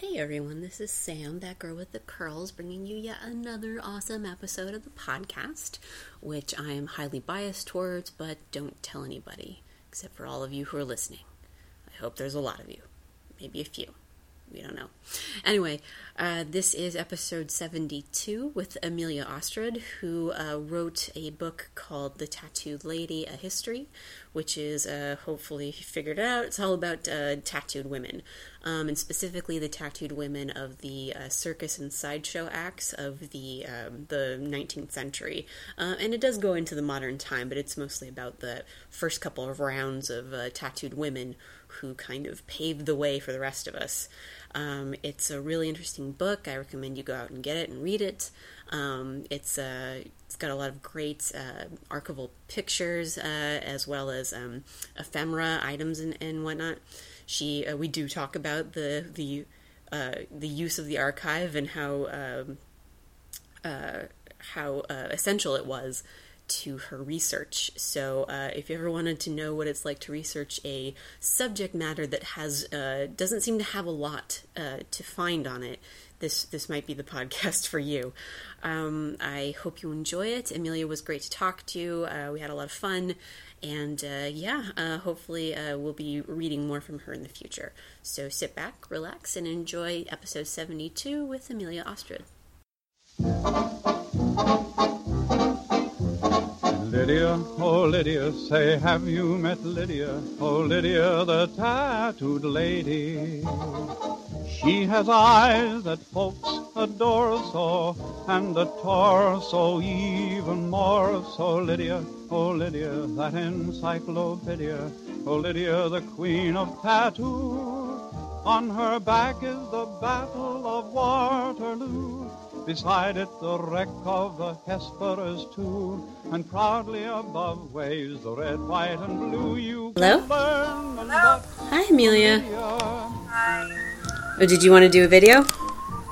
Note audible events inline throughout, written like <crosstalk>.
Hey everyone, this is Sam, that girl with the curls, bringing you yet another awesome episode of the podcast, which I am highly biased towards, but don't tell anybody, except for all of you who are listening. I hope there's a lot of you, maybe a few. We don't know. Anyway, uh, this is episode 72 with Amelia Osterud, who uh, wrote a book called The Tattooed Lady A History, which is, uh, hopefully, figured out, it's all about uh, tattooed women, um, and specifically the tattooed women of the uh, circus and sideshow acts of the, um, the 19th century. Uh, and it does go into the modern time, but it's mostly about the first couple of rounds of tattooed women who kind of paved the way for the rest of us. Um, it's a really interesting book. I recommend you go out and get it and read it. Um, it's uh, it's got a lot of great uh, archival pictures uh, as well as um, ephemera items and, and whatnot. She uh, we do talk about the the uh, the use of the archive and how um, uh, how essential it was to her research. So, uh, if you ever wanted to know what it's like to research a subject matter that has uh, doesn't seem to have a lot uh, to find on it, this this might be the <laughs> podcast for you. Um, I hope you enjoy it. Amelia was great to talk to. Uh, we had a lot of fun, and uh, yeah, uh, hopefully we'll be reading more from her in the future. So sit back, relax, and enjoy episode seventy two with Amelia Osterud. Lydia, oh Lydia, say have you met Lydia? Oh Lydia, the tattooed lady. She has eyes that folks adore so, and a torso even more. So Lydia, oh Lydia, that encyclopedia. Oh Lydia, the queen of tattoo. On her back is the Battle of Waterloo. Beside it, the wreck of the Hesperus too, and proudly above waves the red, white, and blue. You Hello? Hello. Hi, Amelia. Hi. Oh, did you want to do a video?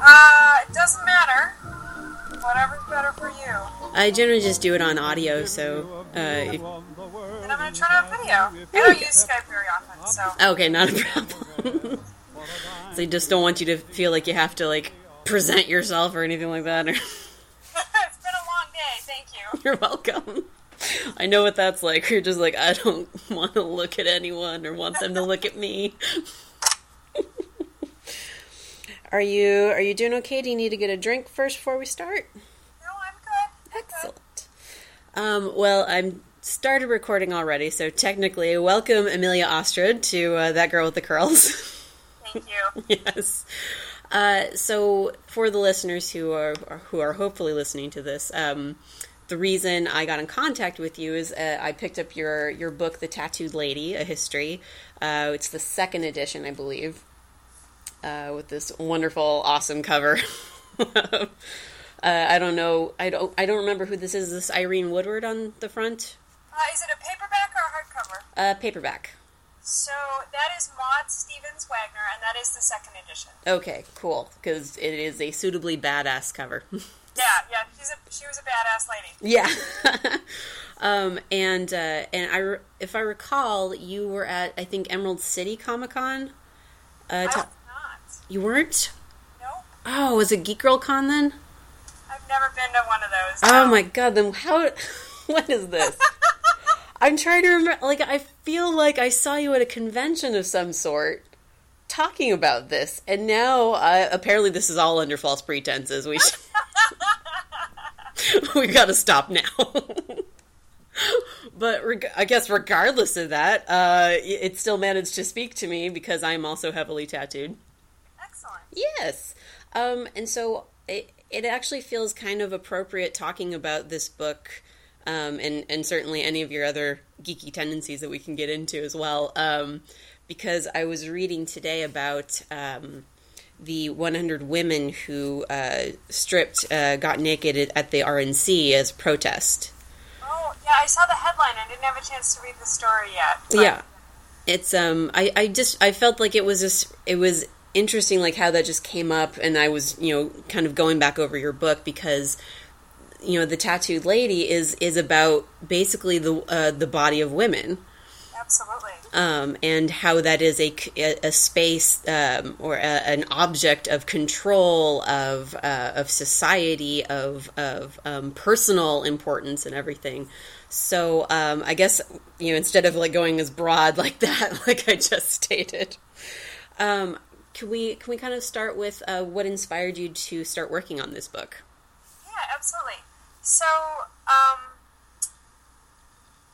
Uh, it doesn't matter. Whatever's better for you. I generally just do it on audio, so uh, if, Then I'm gonna turn on video. I don't use Skype very often, so. okay, not a problem. <laughs> so I just don't want you to feel like you have to like present yourself or anything like that. Or <laughs> it's been a long day. Thank you. you're welcome. I know what that's like. You're just like I don't <laughs> want to look at anyone or want them to look at me. <laughs> are you are you doing okay? Do you need to get a drink first before we start? No, I'm good. I'm Excellent. Um, well, I'm started recording already, so technically, welcome Amelia Osterud to uh, that girl with the curls. Thank you. yes. Uh, so, for the listeners who are who are hopefully listening to this, um, the reason I got in contact with you is uh, I picked up your your book, The Tattooed Lady: A History. Uh, it's the second edition, I believe, uh, with this wonderful, awesome cover. <laughs> Uh, I don't know. I don't. I don't remember who this is. Is this Irene Woodward on the front? Uh, is it a paperback or a hardcover? Uh, paperback. So that is Maud Stevens Wagner, and that is the second edition. Okay, cool. Because it is a suitably badass cover. <laughs> Yeah, yeah. She's a she was a badass lady. Yeah. <laughs> um, and uh, and I, re- if I recall, you were at I think Emerald City Comic Con. Uh, I was not. you weren't? Nope. Oh, was it Geek Girl Con then? I've never been to one of those. Oh my god! Then how? <laughs> what is this? I'm trying to remember. Like I feel like I saw you at a convention of some sort talking about this, and now uh, apparently this is all under false pretenses. We should... <laughs> we got to stop now. <laughs> but reg- I guess regardless of that, uh, it it still managed to speak to me because I'm also heavily tattooed. Excellent. Yes. Um, and so it, it actually feels kind of appropriate talking about this book um, and, and certainly any of your other geeky tendencies that we can get into as well. Um, because I was reading today about um, the 100 women who uh, stripped, uh, got naked at- the RNC as protest. Oh yeah, I saw the headline. I didn't have a chance to read the story yet. but- yeah it's um I, I just i felt like it was just it was interesting like how that just came up and i was you know kind of going back over your book because you know the tattooed lady is is about basically the uh, the body of women Absolutely. um, and how that is a, a space um, or a, an object of control of uh, of society of of um, personal importance and everything. So um, I guess you know instead of like going as broad <laughs> like that, like I just stated, um, can we can we kind of start with uh, what inspired you to start working on this book? Yeah, absolutely. So, um,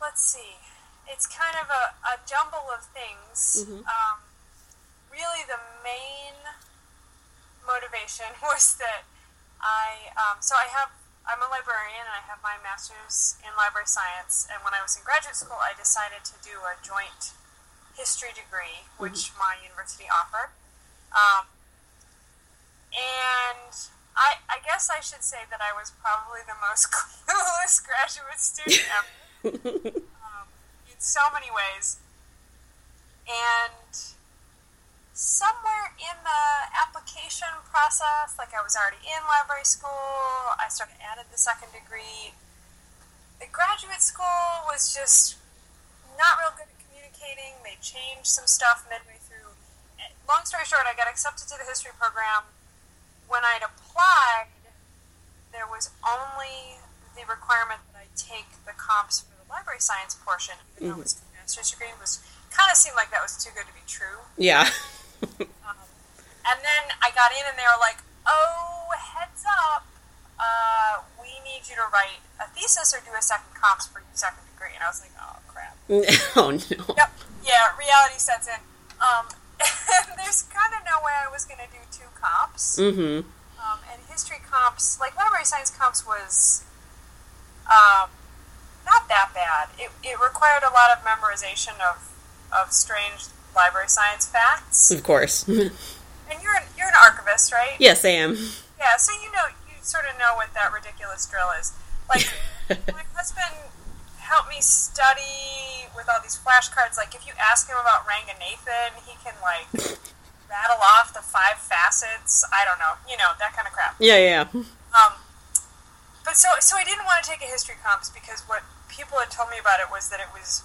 let's see. It's kind of a, a jumble of things. Mhm. Um, really, the main motivation <laughs> was that I, um, so I have, I'm a librarian and I have my master's in library science. And when I was in graduate school, I decided to do a joint history degree, which my university offered. Um, and I, I guess I should say that I was probably the most <laughs> clueless graduate student <laughs> ever um, in so many ways. And somewhere in the application process, like I was already in library school, I started added the second degree. The graduate school was just not real good at communicating. They changed some stuff midway through. Long story short, I got accepted to the history program. When I'd applied, there was only the requirement that I take the comps for the library science portion, even though it was a master's degree. Was kind of seemed like that was too good to be true. Yeah. <laughs> Um, and then I got in, and they were like, "Oh, heads up, uh, we need you to write a thesis or do a second comps for your second degree." And I was like, "Oh crap." <laughs> oh no. Yep. Yeah, reality sets in. Um, <laughs> there's kind of no way I was going to do two comps. Mm-hmm. History comps, like library science comps, was um, not that bad. It, it required a lot of memorization of, of strange library science facts. Of course. <laughs> And you're an, you're an archivist, right? yes, I am. Yeah, so you know, you sort of know what that ridiculous drill is. Like, <laughs> my husband helped me study with all these flashcards. Like, if you ask him about Ranganathan, he can, like, <laughs> rattle off the five facets. I don't know, you know, that kind of crap. Yeah, yeah. Um, but so, so I didn't want to take a history comps because what people had told me about it was that it was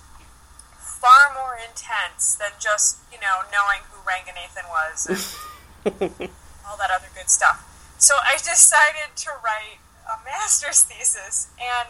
far more intense than just, you know, knowing who Ranganathan was and <laughs> all that other good stuff. So I decided to write a master's thesis, and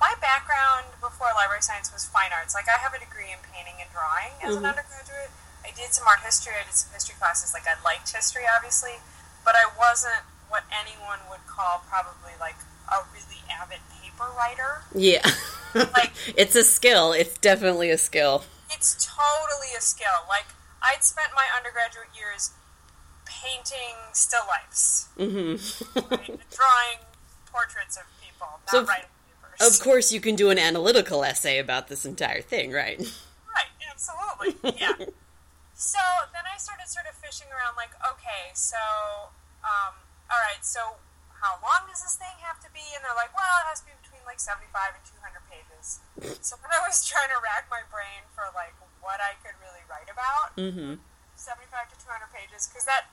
my background before library science was fine arts. Like I have a degree in painting and drawing as an Mhm. undergraduate. I did some art history. I did some history classes. Like I liked history, obviously, but I wasn't what anyone would call probably like a really avid paper writer. Yeah. Like- <laughs> it's a skill. It's definitely a skill. It's totally a skill. Like I'd spent my undergraduate years painting still lifes, Mm-hmm. right? <laughs> drawing portraits of people, not So, writing papers. of course, you can do an analytical essay about this entire thing, right? Right, absolutely. Yeah. <laughs> so then I started sort of fishing around, like, okay, so, um, all right, so how long does this thing have to be? And they're like, well, it has to be between like 75 and 200 pages. So then I was <laughs> trying to rack my brain for like what I could really write about. Mm-hmm. 75 to 200 pages, because that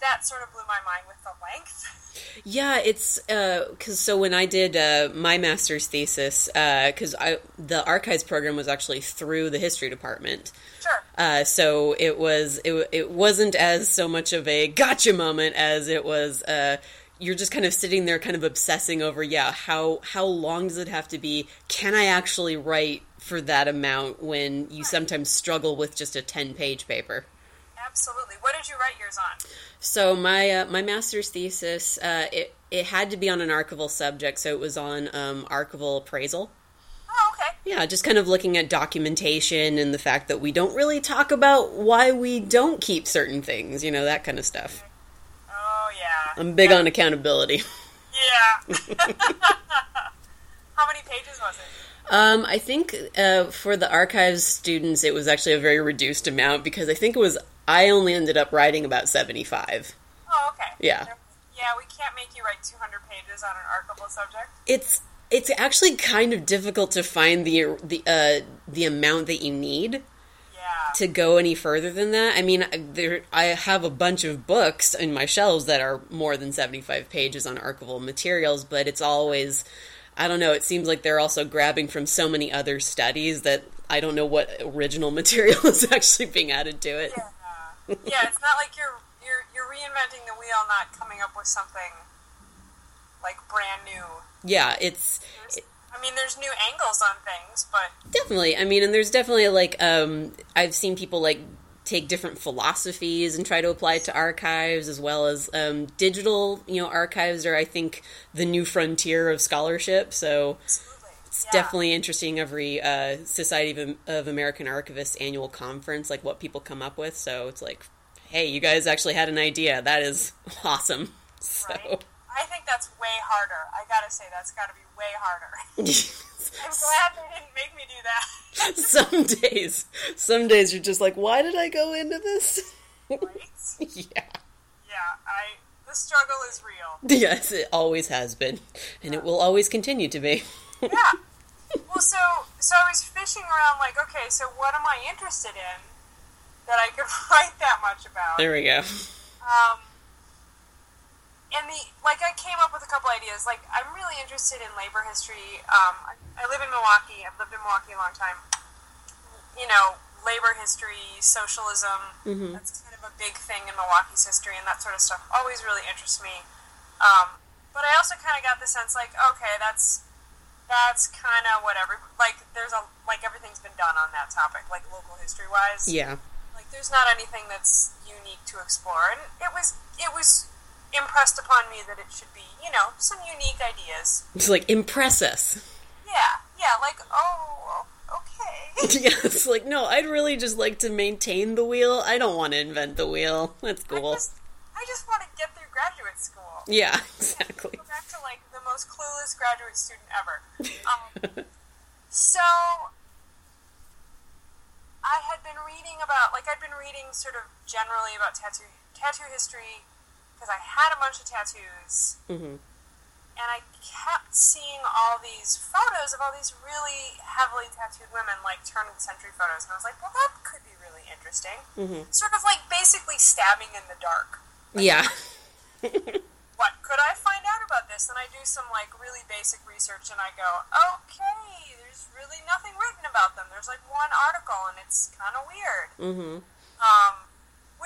that sort of blew my mind with the length. Yeah, it's because so when I did uh, my master's thesis, because I the archives program was actually through the history department, Sure. uh, so it was it, it wasn't as so much of a gotcha moment as it was. Uh, you're just kind of sitting there, kind of obsessing over, yeah, how how long does it have to be? Can I actually write for that amount when you sometimes struggle with just a ten page paper? Absolutely. What did you write yours on? So my uh, my master's thesis uh, it it had to be on an archival subject, so it was on um, archival appraisal. Oh, okay. Yeah, just kind of looking at documentation and the fact that we don't really talk about why we don't keep certain things, you know, that kind of stuff. Oh, yeah. I'm big Yeah. on accountability. <laughs> Yeah. <laughs> How many pages was it? Um, I think uh, for the archives students, it was actually a very reduced amount because I think it was I only ended up writing about seventy five. Oh, okay. Yeah. Yeah, we can't make you write 200 pages on an archival subject. It's it's actually kind of difficult to find the the uh, the amount that you need. Yeah. to go any further than that. I mean, there I have a bunch of books in my shelves that are more than 75 pages on archival materials, but it's always I don't know, it seems like they're also grabbing from so many other studies that I don't know what original <laughs> material is actually being added to it. Yeah, yeah. It's not like you're you're you're reinventing the wheel, not coming up with something like brand new. Yeah, it's There's, I mean, there's new angles on things, but definitely. I mean, and there's definitely like um, I've seen people like take different philosophies and try to apply it to archives as well as um, digital. You know, archives are I think the new frontier of scholarship. So absolutely, it's yeah. definitely interesting every uh, Society of, of American Archivists annual conference, like what people come up with. So it's like, hey, you guys actually had an idea. That is <laughs> awesome. So. Right? I think that's way harder. I gotta say, that's gotta be way harder. <laughs> I'm glad they didn't make me do that. <laughs> some days, some days you're just like, why did I go into this? right? <laughs> yeah. Yeah, I. The struggle is real. Yes, it always has been, and it will always continue to be. Yeah. Well, so so I was fishing around, like, okay, so what am I interested in that I could write that much about? There we go. Um, and the like, I came up with a couple ideas. Like, I'm really interested in labor history. Um, I, I live in Milwaukee. I've lived in Milwaukee a long time. You know, labor history, socialism. Mhm. That's kind of a big thing in Milwaukee's history, and that sort of stuff always really interests me. Um, but I also kind of got the sense, like, okay, that's that's kind of whatever. Like, there's a like everything's been done on that topic, like local history wise Yeah. like there's not anything that's unique to explore and it was it was impressed upon me that it should be you know some unique ideas It's like impress us. yeah yeah like oh okay <laughs> yeah, it's like no, I'd really just like to maintain the wheel. I don't want to invent the wheel. That's I cool. just, I just want to get through graduate school <laughs> Yeah, exactly. go back to like the most clueless graduate student ever um, <laughs> so I had been reading about, like, I'd been reading sort of generally about tattoo tattoo history because I had a bunch of tattoos, hmm and I kept seeing all these photos of all these really heavily tattooed women, like turn of the century photos, and I was like, well, that could be really interesting. hmm Sort of like basically stabbing in the dark. Yeah. <laughs> What could I find out about this? And I do some like really basic research, and I go, okay, there's really nothing written about them. There's like one article, and it's kind of weird. hmm Um,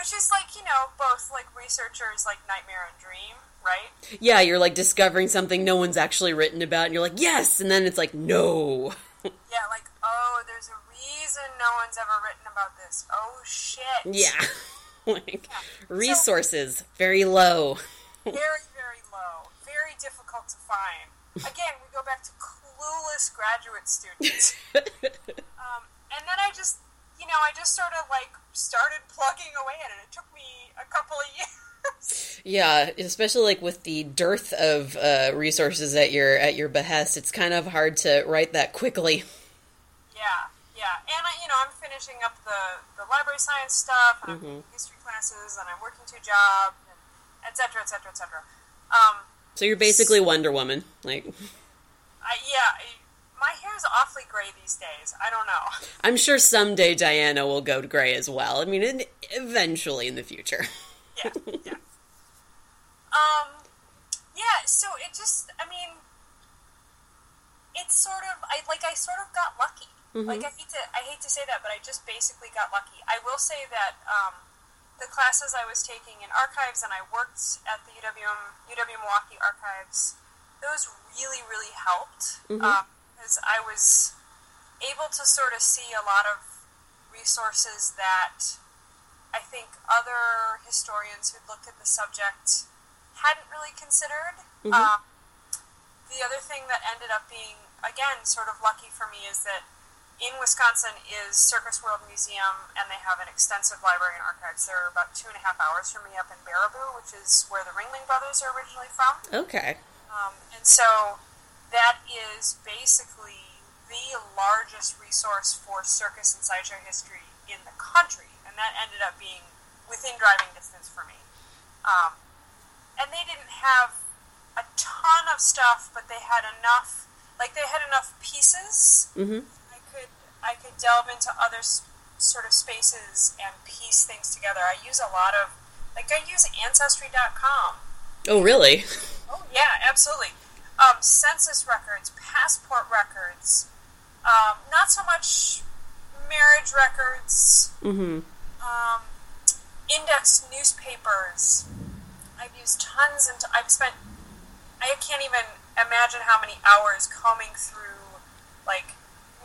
which is like you know both like researchers like nightmare and dream, right? Yeah, you're like discovering something no one's actually written about, and you're like, yes, and then it's like, no. <laughs> Yeah, like oh, there's a reason no one's ever written about this. Oh shit. Yeah. <laughs> like resources very low. <laughs> Very very low, very difficult to find. Again, we go back to clueless graduate students. Um, and then I just, you know, I just sort of like started plugging away at it. It took me a couple of <laughs> years. Yeah, especially like with the dearth of uh, resources at your at your behest, it's kind of hard to write that quickly. Yeah, yeah, and I, you know, I'm finishing up the the library science stuff, and I'm Mhm. history classes, and I'm working two jobs, and et cetera, et cetera, et cetera. Um, So you're basically Wonder Woman. Like I, yeah, I, hair is awfully gray these days. I don't know. <laughs> I'm sure someday Diana will go to gray as well. I mean, in, eventually in the future. <laughs> Yeah, yeah. Um, yeah. So it just, I mean, it's sort of, I like, I sort of got lucky. Mhm. Like, I hate to, I hate to say that, but I just basically got lucky. I will say that um, the classes I was taking in archives, and I worked at the UWM, UW Milwaukee archives. Those really, really helped Mhm. Because I was able to sort of see a lot of resources that I think other historians who looked at the subject hadn't really considered. Mhm. Um, the other thing that ended up being, again, sort of lucky for me is that in Wisconsin is Circus World Museum, and they have an extensive library and archives. They're about two and a half hours from me up in Baraboo, which is where the Ringling Brothers are originally from. Okay. Um, and so that is basically the largest resource for circus and sideshow history in the country, and that ended up being within driving distance for me. Um, and they didn't have a ton of stuff, but they had enough. Like they had enough pieces. hmm I could I could delve into other s- sort of spaces and piece things together. I use a lot of like I use Ancestry.com. Oh, really? Oh yeah, absolutely. Um, census records, passport records. Um, not so much marriage records, Mm-hmm. um, indexed newspapers. I've used tons and t- I've spent. I can't even imagine how many hours combing through, like,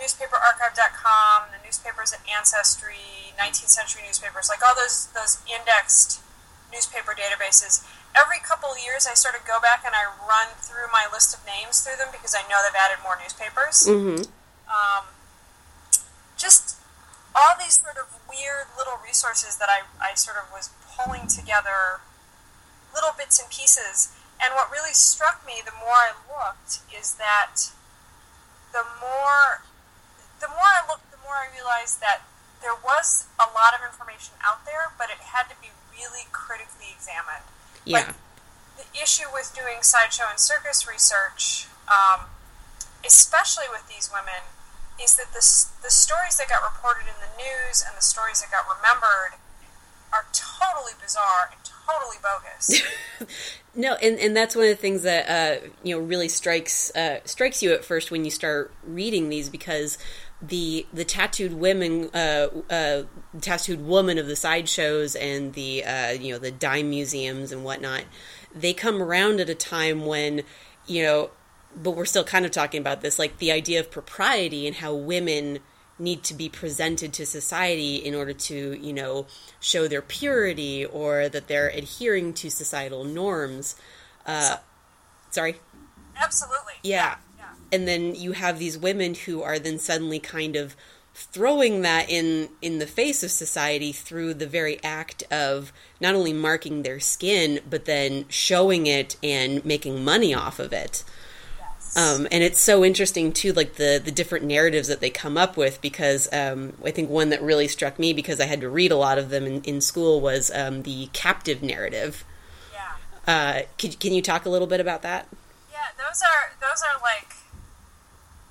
newspaperarchive.com, the newspapers at Ancestry, 19th century newspapers, like all those those indexed newspaper databases. Every couple of years, I sort of go back and I run through my list of names through them because I know they've added more newspapers Mm-hmm. um, just all these sort of weird little resources that I, I sort of was pulling together, little bits and pieces. And what really struck me the more I looked is that the more the more I looked, the more I realized that there was a lot of information out there, but it had to be really critically examined Yeah. the issue with doing sideshow and circus research, um, especially with these women, is that the, the stories that got reported in the news and the stories that got remembered are totally bizarre and totally bogus. <laughs> No, and, and that's one of the things that uh, you know really strikes uh, strikes you at first when you start reading these because the the tattooed women, uh, uh, tattooed woman of the sideshows and the uh, you know the dime museums and whatnot, they come around at a time when you know, but we're still kind of talking about this like the idea of propriety and how women need to be presented to society in order to, you know, show their purity or that they're adhering to societal norms. Uh, sorry. Absolutely. Yeah. Yeah. And then you have these women who are then suddenly kind of throwing that in in the face of society through the very act of not only marking their skin but then showing it and making money off of it. Um, and it's so interesting too, like the the different narratives that they come up with. Because um, I think one that really struck me, because I had to read a lot of them in, in school, was um, the captive narrative. yeah. Uh, can, can you talk a little bit about that? Yeah, those are those are like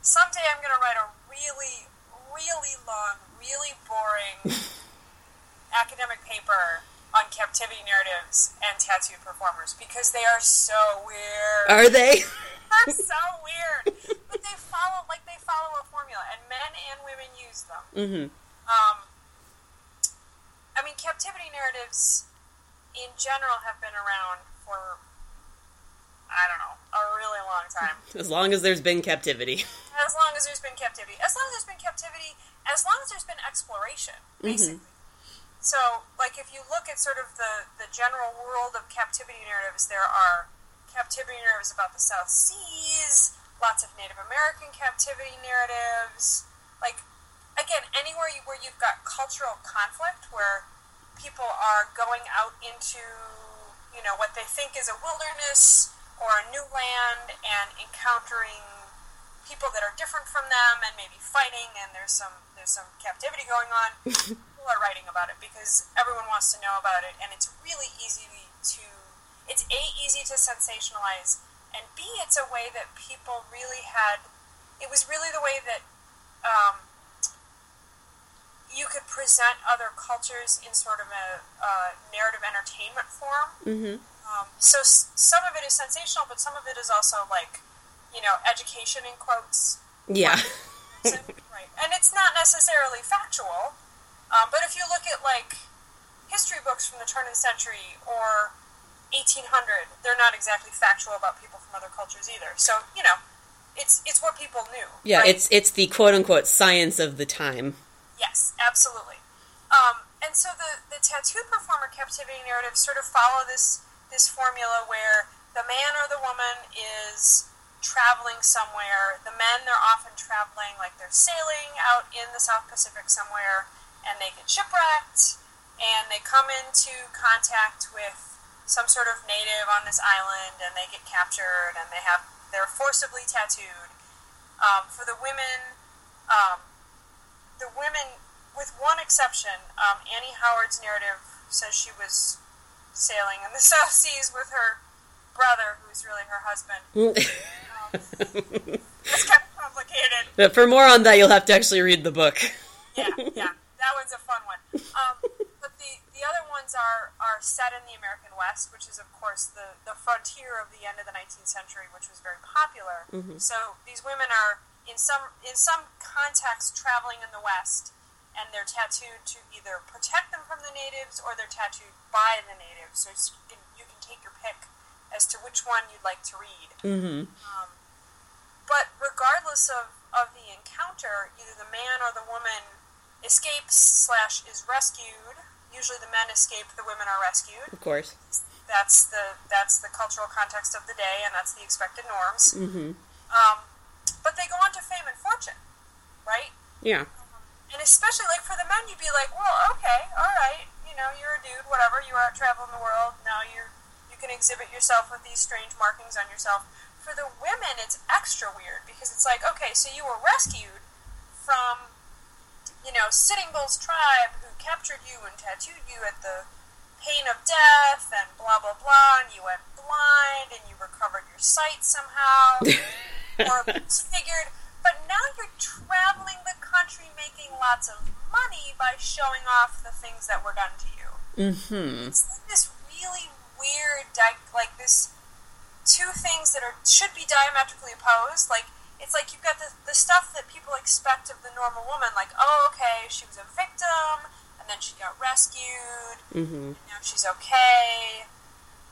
someday I'm gonna write a really, really long, really boring <laughs> academic paper on captivity narratives and tattooed performers because they are so weird. Are they? <laughs> They're so weird. But they follow like they follow a formula and men and women use them. hmm Um I mean captivity narratives in general have been around for I don't know, a really long time. <laughs> As long as there's been captivity. As long as there's been captivity. As long as there's been captivity, as long as there's been exploration, basically. So, like, if you look at sort of the, the general world of captivity narratives, there are captivity narratives about the South Seas, lots of Native American captivity narratives. Like, again, anywhere you, where you've got cultural conflict, where people are going out into, you know, what they think is a wilderness or a new land and encountering people that are different from them and maybe fighting and there's some there's some captivity going on <laughs> people are writing about it because everyone wants to know about it and it's really easy to it's a easy to sensationalize and b it's a way that people really had it was really the way that um, you could present other cultures in sort of a, uh narrative entertainment form hmm um, so s- some of it is sensational, but some of it is also like, you know, education in quotes. Yeah. right. And it's not necessarily factual, um, but if you look at like history books from the turn of the century or 1800, they're not exactly factual about people from other cultures either. So you know, it's it's what people knew. Yeah, right? it's it's the quote unquote science of the time. Yes, absolutely. Um, and so the, the tattooed performer captivity narrative sort of follow this this formula where the man or the woman is traveling somewhere. The men they're often traveling like they're sailing out in the South Pacific somewhere, and they get shipwrecked, and they come into contact with some sort of native on this island, and they get captured, and they have they're forcibly tattooed. Um, for the women, um, the women, with one exception, um, Annie Howard's narrative says she was sailing in the <laughs> South Seas with her brother, who's really her husband. <laughs> It's kind of complicated. But for more on that, you'll have to actually read the book. Yeah, yeah, one's a fun one. Um, <laughs> but the, the other ones are, are set in the American West, which is, of course, the, the frontier of the end of the 19th century, which was very popular. So these women are, in some, in some context, traveling in the West, and they're tattooed to either protect them from the natives or they're tattooed by the natives. So you, can, you can take your pick as to which one you'd like to read. Mm-hmm. Um, but regardless of, of the encounter, either the man or the woman escapes slash is rescued. Usually the men escape, the women are rescued. Of course. That's the that's the cultural context of the day, and that's the expected norms. Mm-hmm. Um, but they go on to fame and fortune, right? Yeah. And especially like for the men, you'd be like, well, okay, all right, you know, you're a dude, whatever. You're out traveling the world. Now you're you can exhibit yourself with these strange markings on yourself. For the women, it's extra weird because it's like, okay, so you were rescued from, you know, Sitting Bull's tribe who captured you and tattooed you at the pain of death and blah blah blah, and you went blind and you recovered your sight somehow <laughs> or disfigured. But now you're traveling the country making lots of money by showing off the things that were done to you. Mm-hmm. It's like this really weird, di- like this two things that are should be diametrically opposed. Like it's like you've got the, the stuff that people expect of the normal woman, like oh okay, she was a victim, and then she got rescued, Mm-hmm. now she's okay.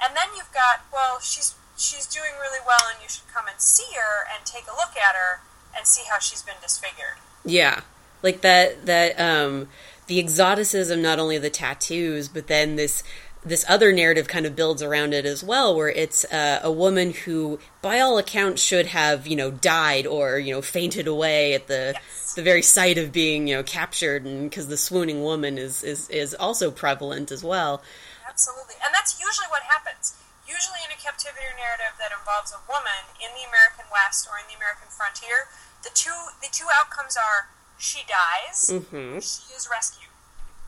And then you've got well, she's she's doing really well, and you should come and see her and take a look at her and see how she's been disfigured. Yeah, like that. That um, the exoticism, not only the tattoos, but then this this other narrative kind of builds around it as well, where it's uh, a woman who, by all accounts, should have you know died or you know fainted away at the Yes. the very sight of being you know captured, and because the swooning woman is is is also prevalent as well. Absolutely. And that's usually what happens. Usually in a captivity narrative that involves a woman in the American West or in the American frontier, the two the two outcomes are she dies, Mm-hmm. she is rescued.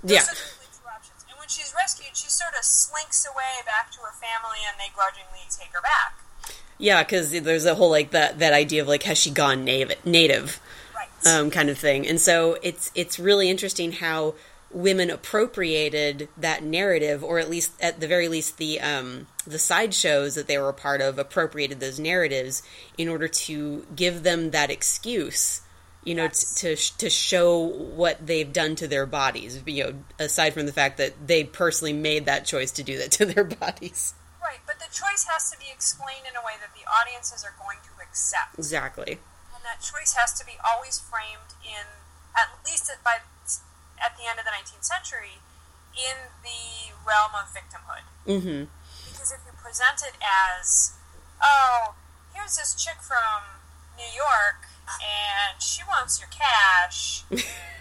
Those Yeah. When she's rescued, she sort of slinks away back to her family and they grudgingly take her back. Yeah, because there's a whole like that that idea of like has she gone native native Right. um, kind of thing, and so it's it's really interesting how women appropriated that narrative, or at least at the very least the um, the sideshows that they were a part of appropriated those narratives in order to give them that excuse. You know, Yes. t- to to show what they've done to their bodies. You know, aside from the fact that they personally made that choice to do that to their <laughs> bodies. Right, but the choice has to be explained in a way that the audiences are going to accept. Exactly. and that choice has to be always framed in at least at, by at the end of the 19th century in the realm of victimhood Mm-hmm. because if you present it as oh here's this chick from new york and she wants your cash <laughs>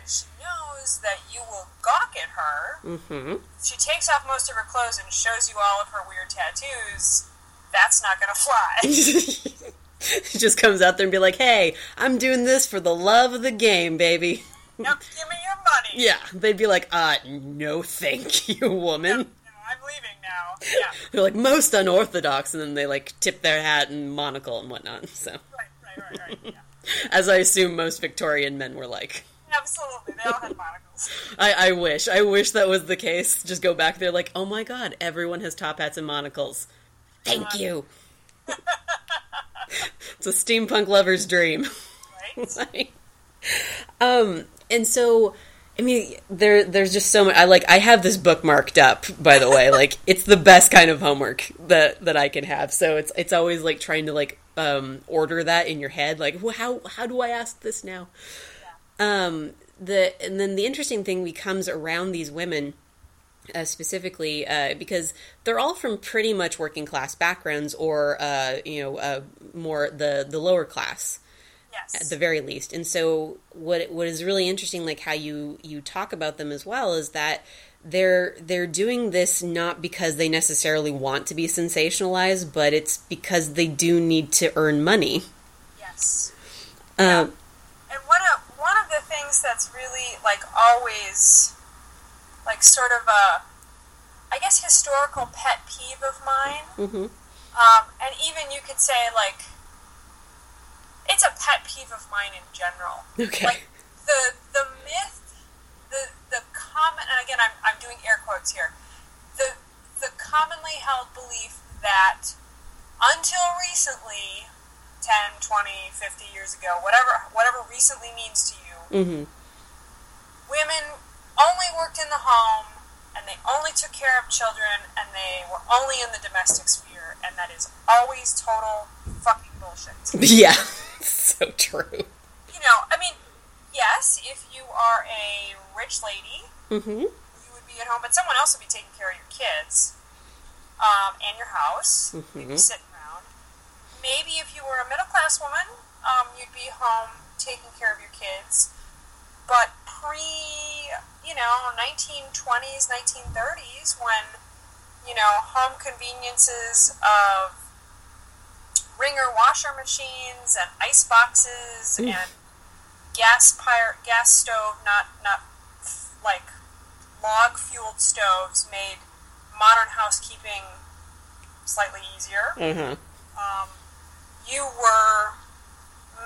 she knows that you will gawk at her Mm-hmm. she takes off most of her clothes and shows you all of her weird tattoos that's not going to fly She <laughs> just comes out there and be like, "Hey, I'm doing this for the love of the game, baby." <laughs> nope give me your money Yeah, they'd be like, "Uh, no, thank you, woman." no, i'm leaving now yeah They're like most unorthodox, and then they like tip their hat and monocle and whatnot. So, Right, right, right, right. Yeah. <laughs> as I assume most Victorian men were like, Absolutely. They all had monocles. <laughs> I, I wish, I wish that was the case. Just go back there, like, oh my god, everyone has top hats and monocles. Thank you. <laughs> it's a steampunk lover's dream. Right? um and so i mean there there's just so much i like i have this book marked up by the way. <laughs> Like it's the best kind of homework that that i can have. So it's it's always like trying to like um order that in your head. Like well, how how do i ask this now? Um the and then the interesting thing becomes around these women uh, specifically uh, because they're all from pretty much working class backgrounds or uh, you know uh, more the the lower class at the very least. And so what what is really interesting like how you you talk about them as well is that they're they're doing this not because they necessarily want to be sensationalized, but it's because they do need to earn money. Yes. Um, And one of one of the things that's really like always like sort of a I guess historical pet peeve of mine. mhm. Um, and even you could say like it's a pet peeve of mine in general. Okay. Like the the myth, the the common, and again I'm I'm doing air quotes here. The the commonly held belief that until recently, 10, 20, 50 years ago, whatever whatever recently means to you, Mhm. women only worked in the home and they only took care of children and they were only in the domestic sphere and that is always total fucking bullshit. <laughs> Yeah, <laughs> so true. You know, I mean, yes, if you are a rich lady, Mm-hmm. you would be at home, but someone else would be taking care of your kids um, and your house. You'd be Mhm. sitting around. Maybe if you were a middle class woman, um, you'd be home taking care of your kids. But pre, you know, 1920s, 1930s, when, you know, home conveniences of wringer washer machines and ice boxes Mm. and gas fire gas stove, not not like log fueled stoves, made modern housekeeping slightly easier. Mm-hmm. Um, you were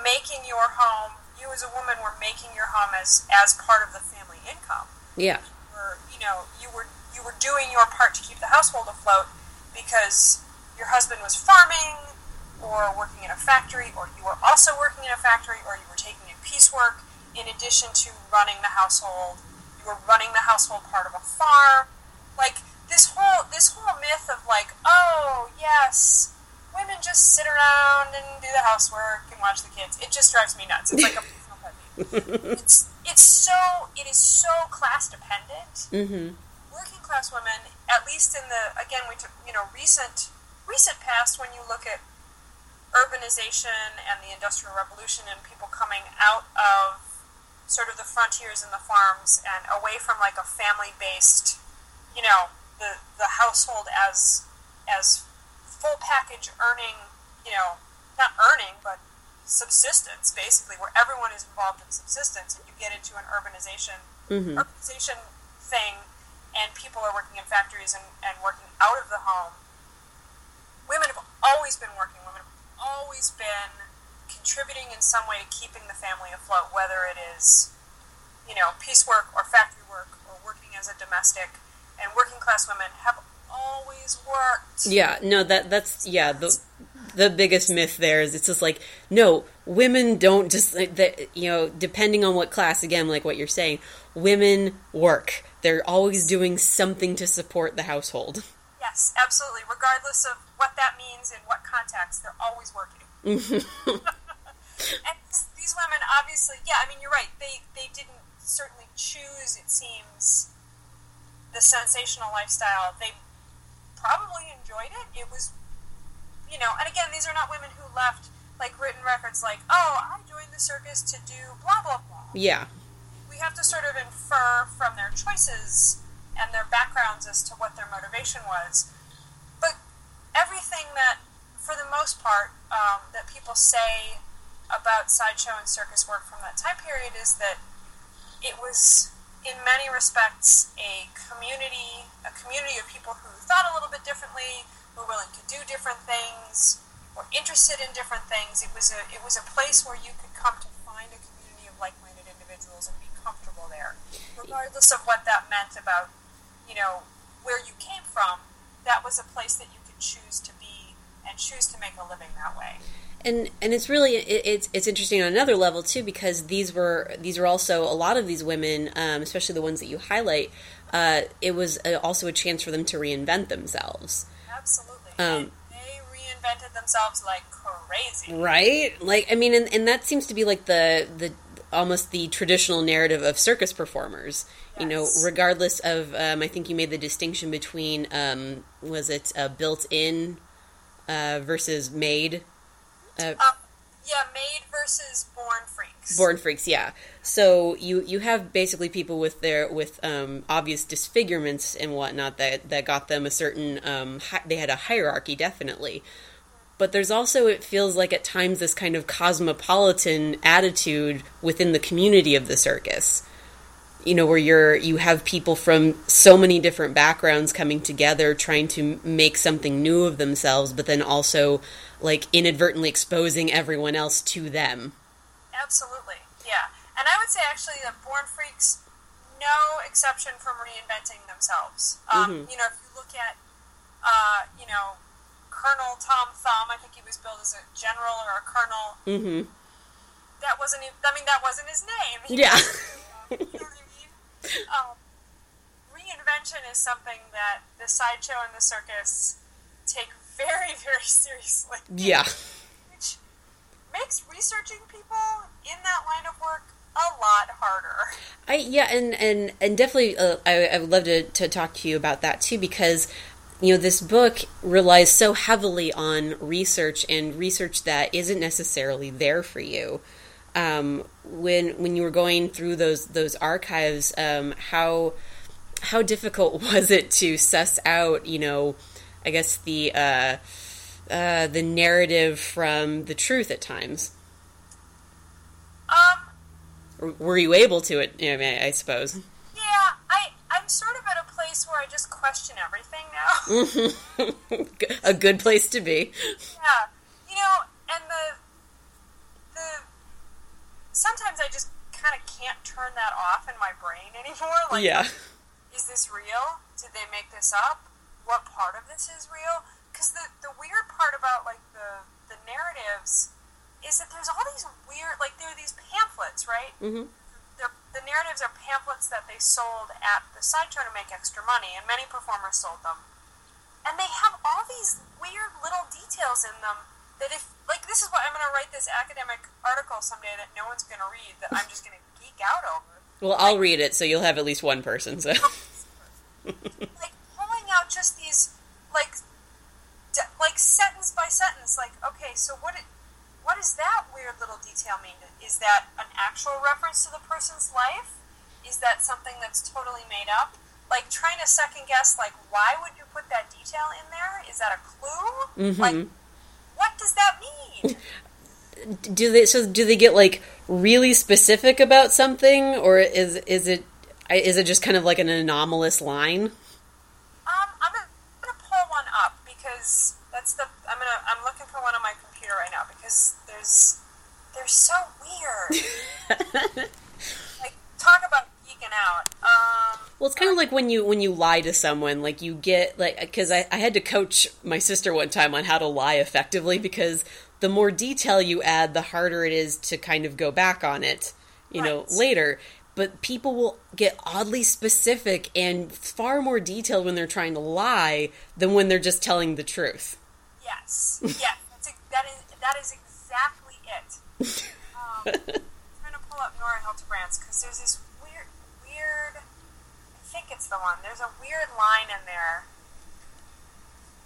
making your home. You as a woman were making your home as as part of the family income. Yeah. Were you know you were you were doing your part to keep the household afloat because your husband was farming or working in a factory, or you were also working in a factory, or you were taking in piecework in addition to running the household. You were running the household part of a farm. Like this whole this whole myth of like, oh yes, women just sit around and do the housework and watch the kids. It just drives me nuts. It's like a <laughs> personal pet peeve. It's it's so it is so class dependent Mm-hmm. working class women, at least in the again we took you know recent recent past when you look at urbanization and the industrial revolution and people coming out of sort of the frontiers and the farms and away from like a family based you know the the household as as full package earning you know not earning but subsistence basically where everyone is involved in subsistence and you get into an urbanization Mm-hmm. urbanization thing and people are working in factories and, and working out of the home, women have always been working. Always been contributing in some way to keeping the family afloat, whether it is, you know, piecework or factory work or working as a domestic. And working class women have always worked. Yeah, no, that that's yeah the the biggest myth there is it's just like no women don't just like that you know depending on what class again like what you're saying women work they're always doing something to support the household Yes, absolutely. Regardless of what that means in what context, they're always working. <laughs> and these, these women, obviously, yeah. I mean, you're right. They they didn't certainly choose. It seems the sensational lifestyle. They probably enjoyed it. It was, you know. And again, these are not women who left like written records like, "Oh, I joined the circus to do blah blah blah." yeah we have to sort of infer from their choices and their backgrounds as to what their motivation was. But everything that, for the most part, um, that people say about sideshow and circus work from that time period is that it was, in many respects, a community, a community of people who thought a little bit differently, were willing to do different things, were interested in different things. It was a, it was a place where you could come to find a community of like-minded individuals and be comfortable there, regardless of what that meant about, you know, where you came from. That was a place that you could choose to be and choose to make a living that way. and and it's really it, it's it's interesting on another level too because these were these were also a lot of these women um, especially the ones that you highlight uh, it was uh also a chance for them to reinvent themselves Absolutely. Um, they reinvented themselves like crazy. right like i mean and, and that seems to be like the the almost the traditional narrative of circus performers you know regardless of um, i think you made the distinction between um, was it uh, built in uh, versus made? Uh, Um, yeah, made versus born freaks. born freaks yeah. So you you have basically people with their with um, obvious disfigurements and whatnot that that got them a certain um, hi- they had a hierarchy definitely but there's also it feels like at times this kind of cosmopolitan attitude within the community of the circus you know where you're you have people from so many different backgrounds coming together trying to make something new of themselves but then also like inadvertently exposing everyone else to them Absolutely, yeah. And I would say actually that born freaks, no exception from reinventing themselves. Um, You know, if you look at, uh, you know, Colonel Tom Thumb, I think he was billed as a general or a colonel. mm-hmm That wasn't. Even, I mean, that wasn't his name. He Yeah. was, you know I mean? um, reinvention is something that the sideshow and the circus take very, very seriously. Yeah. Which makes researching people in that line of work a lot harder. I yeah, and and and definitely, uh, I, I would love to to talk to you about that too because you know this book relies so heavily on research and research that isn't necessarily there for you. Um, when when you were going through those those archives, um, how how difficult <laughs> was it to suss out, you know, I guess the uh, uh, the narrative from the truth at times? Um, were you able to it? I mean, I suppose. yeah, I I'm sort of at a place where I just question everything now. <laughs> <laughs> a good place to be. Yeah, you know, and the the sometimes I just kind of can't turn that off in my brain anymore. Like, yeah. is this real? Did they make this up? What part of this is real? Because the the weird part about like the the narratives is that there's all these weird like there are these pamphlets, right? hmm They're, the narratives are pamphlets that they sold at the sideshow to make extra money, and many performers sold them. And they have all these weird little details in them that if like this is what I'm going to write this academic article someday that no one's going to read that I'm just going to geek out over. Well, I'll read it, so you'll have at least one person. So. <laughs> like pulling out just these like d- like sentence by sentence like okay so what it, what does that weird little detail mean is that an actual reference to the person's life is that something that's totally made up like trying to second guess like why would you put that detail in there is that a clue like Mhm. what does that mean <laughs> do they? So do they get like really specific about something, or is is it is it just kind of like an anomalous line? Um, I'm gonna, I'm gonna pull one up because that's the I'm gonna I'm looking for one on my computer right now because there's they're so weird. <laughs> like talk about geeking out. Um, Well, it's kind of like when you when you lie to someone, like you get like because I, I had to coach my sister one time on how to lie effectively because the more detail you add, the harder it is to kind of go back on it, you know, later. But people will get oddly specific and far more detailed when they're trying to lie than when they're just telling the truth. Yes, yeah, that's a, that is that is exactly it. Um, I'm trying to pull up Nora Hildebrandt's because there's this weird weird. I think it's the one. There's a weird line in there.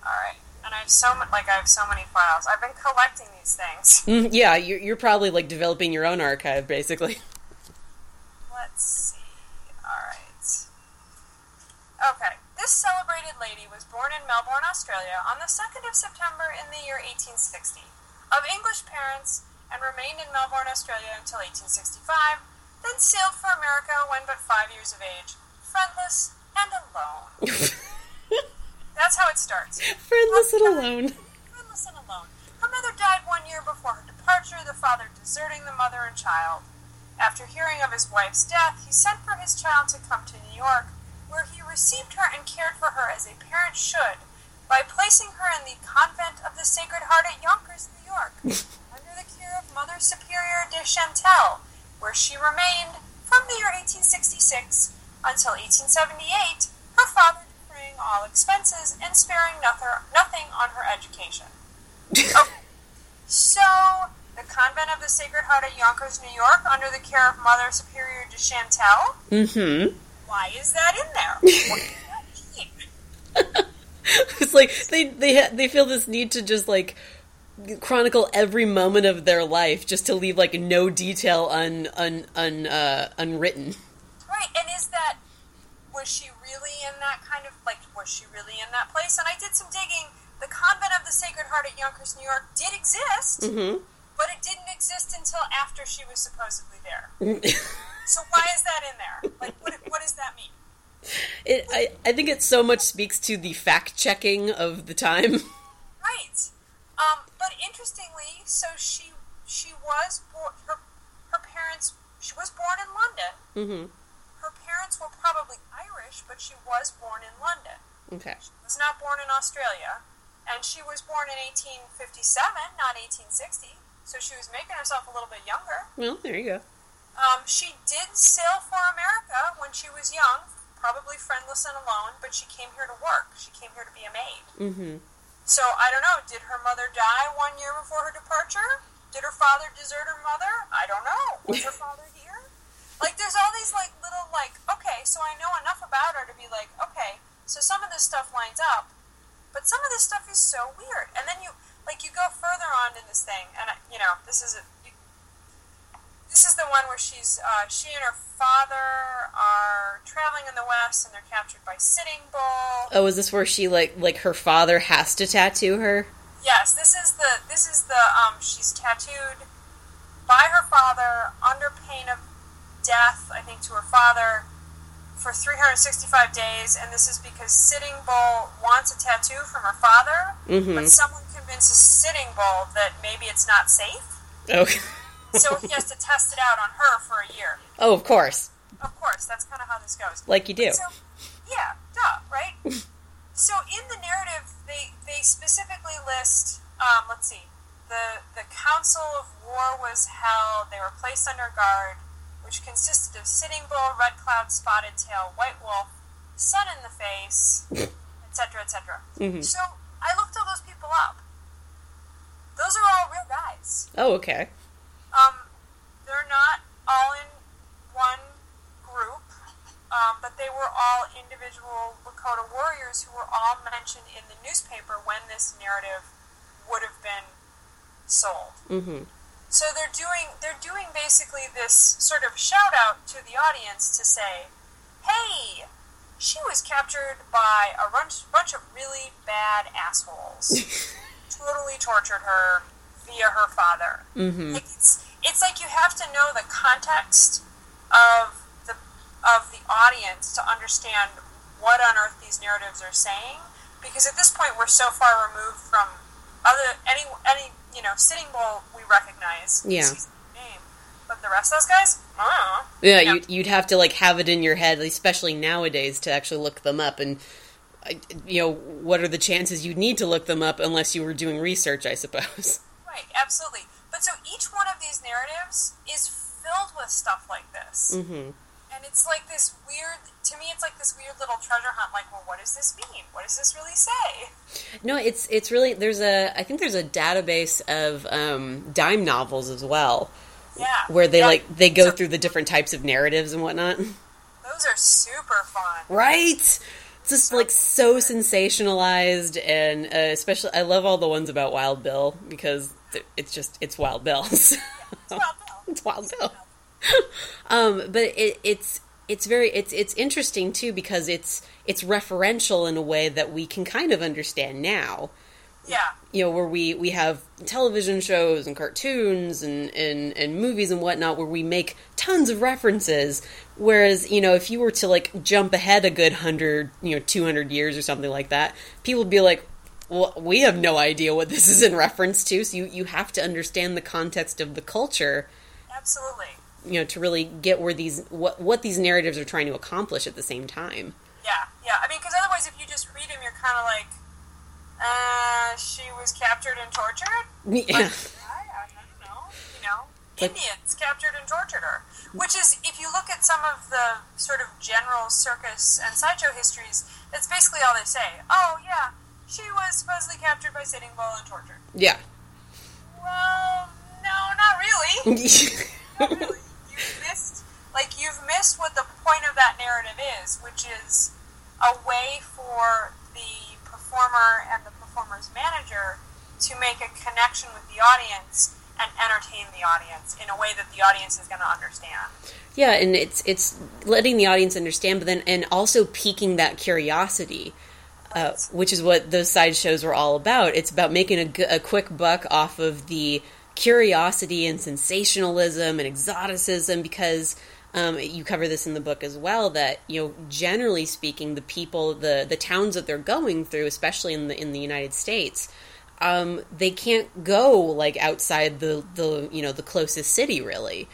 All right. And I have so much, like I have so many files. I've been collecting these things. <laughs> Mm, yeah, you're, you're probably like developing your own archive, basically. Let's see. Alright. Okay. This celebrated lady was born in Melbourne, Australia on the 2nd of September in the year 1860. Of English parents and remained in Melbourne, Australia until 1865, then sailed for America when but five years of age, friendless and alone. <laughs> That's how it starts. Friendless and alone. Friendless and alone. Her mother died one year before her departure, the father deserting the mother and child. After hearing of his wife's death, he sent for his child to come to New York, where he received her and cared for her as a parent should, by placing her in the convent of the Sacred Heart at Yonkers, New York, <laughs> under the care of Mother Superior de Chantal, where she remained from the year 1866 until 1878, her father defraying all expenses and sparing nothing, nothing on her education. Okay. <laughs> So, the convent of the Sacred Heart at Yonkers, New York, under the care of Mother Superior de Chantal. Mm-hmm. Why is that in there? That <laughs> it's like they they ha- they feel this need to just like chronicle every moment of their life just to leave like no detail un un, un uh, unwritten. Right, and is that was she really in that kind of like was she really in that place? And I did some digging. The convent of the Sacred Heart at Yonkers, New York, did exist, Mm-hmm. but it didn't exist until after she was supposedly there. <laughs> So why is that in there? Like, what what does that mean? it, I I think it so much speaks to the fact checking of the time. <laughs> Right. Um, but interestingly, so she she was born. Her her parents. She was born in London. Mm-hmm. Her parents were probably Irish, but she was born in London. Okay. She was not born in Australia, and she was born in 1857, not 1860. So she was making herself a little bit younger. Well, there you go. Um, she did sail for America when she was young, probably friendless and alone, but she came here to work. She came here to be a maid. Mm-hmm. So I don't know. Did her mother die one year before her departure? Did her father desert her mother? I don't know. Was her <laughs> father here? Like, there's all these like little like. Okay, so I know enough about her to be like, okay, so some of this stuff lines up, but some of this stuff is so weird. And then you like you go further on in this thing, and I, you know this is a. This is the one where she's uh, she and her father are traveling in the west, and they're captured by Sitting Bull. Oh, is this where she like like her father has to tattoo her? Yes, this is the this is the um she's tattooed by her father under pain of death, I think to her father for 365 days and this is because Sitting Bull wants a tattoo from her father, Mhm. but someone convinces Sitting Bull that maybe it's not safe. Okay. <laughs> So he has to test it out on her for a year. oh, of course, Of course, that's kind of how this goes. like you do. So, yeah, duh, right? so in the narrative, they they specifically list. Um, let's see, the the council of war was held. They were placed under guard, which consisted of Sitting Bull, Red Cloud, Spotted Tail, White Wolf, Sun in the Face, etc., etc. Mhm. So I looked all those people up. Those are all real guys. Oh, okay. Um, they're not all in one group, um, but they were all individual Lakota warriors who were all mentioned in the newspaper when this narrative would have been sold. Mm-hmm. So they're doing they're doing basically this sort of shout out to the audience to say, "Hey, she was captured by a bunch, bunch of really bad assholes. <laughs> totally tortured her via her father. Mm-hmm. Like it's it's like you have to know the context of of the audience to understand what on earth these narratives are saying. Because at this point, we're so far removed from other any any you know sitting bull we recognize. Yeah. Name, but the rest of those guys, know. Yeah, Yeah. You'd, you'd have to like have it in your head, especially nowadays, to actually look them up. And you know, what are the chances you'd need to look them up unless you were doing research? I suppose. Right, absolutely. But so each one of these narratives is filled with stuff like this. Mm-hmm. And it's like this weird, to me, it's like this weird little treasure hunt. Like, well, what does this mean? What does this really say? No, it's it's really there's a I think there's a database of um, dime novels as well, Yeah. where they Yeah. like they go through the different types of narratives and whatnot. Those are super fun. Right? It's just like so sensationalized, and uh, especially I love all the ones about Wild Bill because it's just it's Wild Bill. <laughs> So- It's Wild Bill. it's Wild Bill. <laughs> um, but it, it's it's very it's it's interesting too because it's it's referential in a way that we can kind of understand now. Yeah. You know, where we we have television shows and cartoons and and and movies and whatnot where we make tons of references. Whereas you know, if you were to like jump ahead a good hundred, you know, two hundred years or something like that, people would be like. Well, we have no idea what this is in reference to, so you, you have to understand the context of the culture Absolutely. You know to really get where these what what these narratives are trying to accomplish at the same time Yeah. Yeah. I mean, because otherwise, if you just read them, you're kind of like, uh, she was captured and tortured? yeah I, I don't know. You know, Like- Indians captured and tortured her. Which is, if you look at some of the sort of general circus and sideshow histories, that's basically all they say. Oh, yeah, she was supposedly captured by Sitting Bull and tortured. yeah Well, no, not really. <laughs> Not really. You've missed, like, you've missed what the point of that narrative is, which is a way for the performer and the performer's manager to make a connection with the audience and entertain the audience in a way that the audience is going to understand. yeah and it's it's letting the audience understand but then and also piquing that curiosity uh, which is what those sideshows were all about it's about making a, g- a quick buck off of the curiosity and sensationalism and exoticism because um, you cover this in the book as well that you know generally speaking the people the the towns that they're going through especially in the in the United States um, they can't go like outside the the you know the closest city really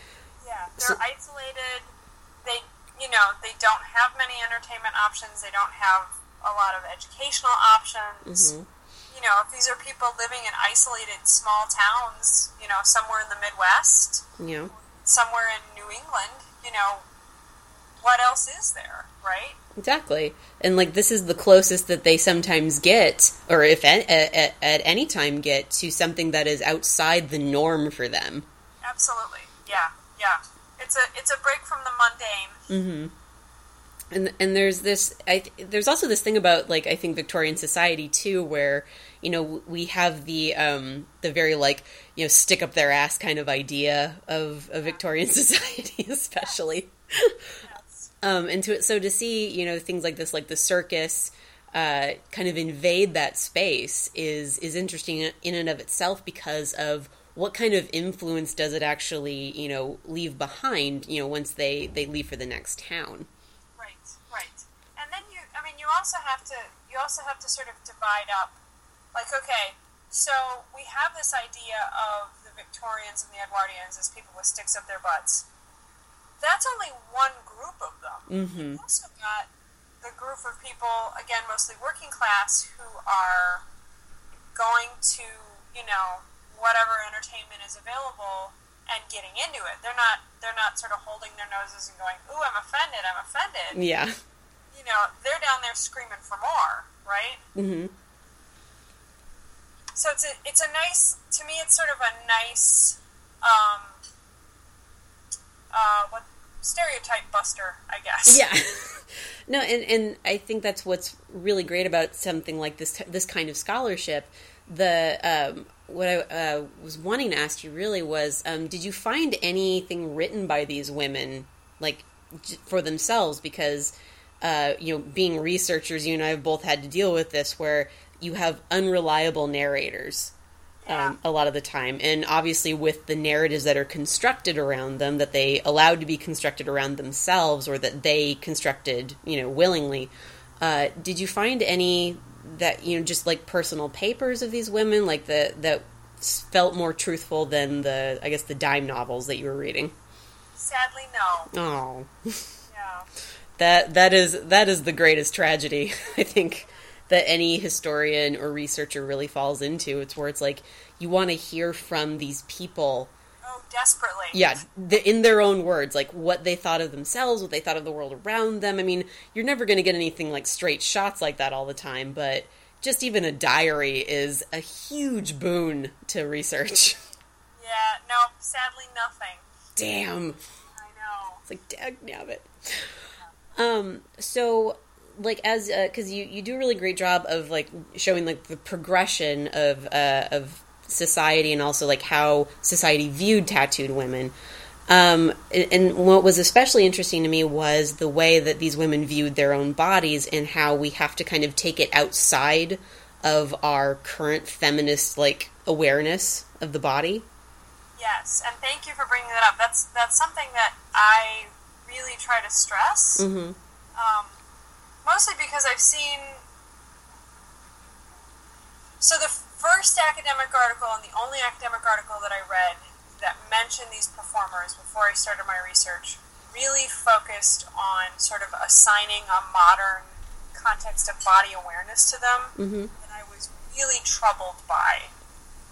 Yeah, they're isolated. They, you know, they don't have many entertainment options. They don't have a lot of educational options. Mhm. You know, if these are people living in isolated small towns, you know, somewhere in the Midwest, you know somewhere in New England, you know, what else is there, right? Exactly. And like this is the closest that they sometimes get or if at, at, at any time get to something that is outside the norm for them. Absolutely. Yeah. Yeah. It's a it's a break from the mundane. Mhm. And and there's this I there's also this thing about like I think Victorian society too where you know we have the um the very like you know stick up their ass kind of idea of a Victorian <laughs> society especially. Yes. Um, and to so to see you know things like this, like the circus, uh, kind of invade that space is is interesting in and of itself because of what kind of influence does it actually you know leave behind you know once they they leave for the next town. Right, right. And then you, I mean, you also have to, you also have to sort of divide up, like, okay, so we have this idea of the Victorians and the Edwardians as people with sticks up their butts. That's only one group of them. Mm-hmm. You've also got the group of people, again, mostly working class, who are going to, you know, whatever entertainment is available and getting into it. They're not they're not sort of holding their noses and going, "Ooh, I'm offended. I'm offended." Yeah. You know, they're down there screaming for more, right? Mm-hmm. So it's a it's a nice to me. It's sort of a nice um, uh, what stereotype buster, I guess. Yeah. <laughs> no, and and I think that's what's really great about something like this this kind of scholarship. The um, what I uh, was wanting to ask you really was, um, did you find anything written by these women like for themselves? Because uh, you know, being researchers, you and I have both had to deal with this, where you have unreliable narrators um, a lot of the time. And obviously, with the narratives that are constructed around them, that they allowed to be constructed around themselves or that they constructed, you know, willingly. Uh, did you find any that you know just like personal papers of these women, like the that felt more truthful than the I guess the dime novels that you were reading? Sadly, no. Oh, <laughs> Yeah. That that is that is the greatest tragedy <laughs> I think that any historian or researcher really falls into. It's where it's like you want to hear from these people Oh, desperately. yeah the, in their own words like what they thought of themselves what they thought of the world around them i mean you're never going to get anything like straight shots like that all the time but just even a diary is a huge boon to research <laughs> Yeah. No. Sadly, nothing. damn I know. it's like dag nabbit um so like as because you you do a really great job of like showing like the progression of uh of society and also like how society viewed tattooed women um and, and what was especially interesting to me was the way that these women viewed their own bodies and how we have to kind of take it outside of our current feminist like awareness of the body Yes, and thank you for bringing that up. That's that's something that I really try to stress. mm-hmm. Um, mostly because I've seen. So the first academic article and the only academic article that I read that mentioned these performers before I started my research really focused on sort of assigning a modern context of body awareness to them Mm-hmm. that I was really troubled by.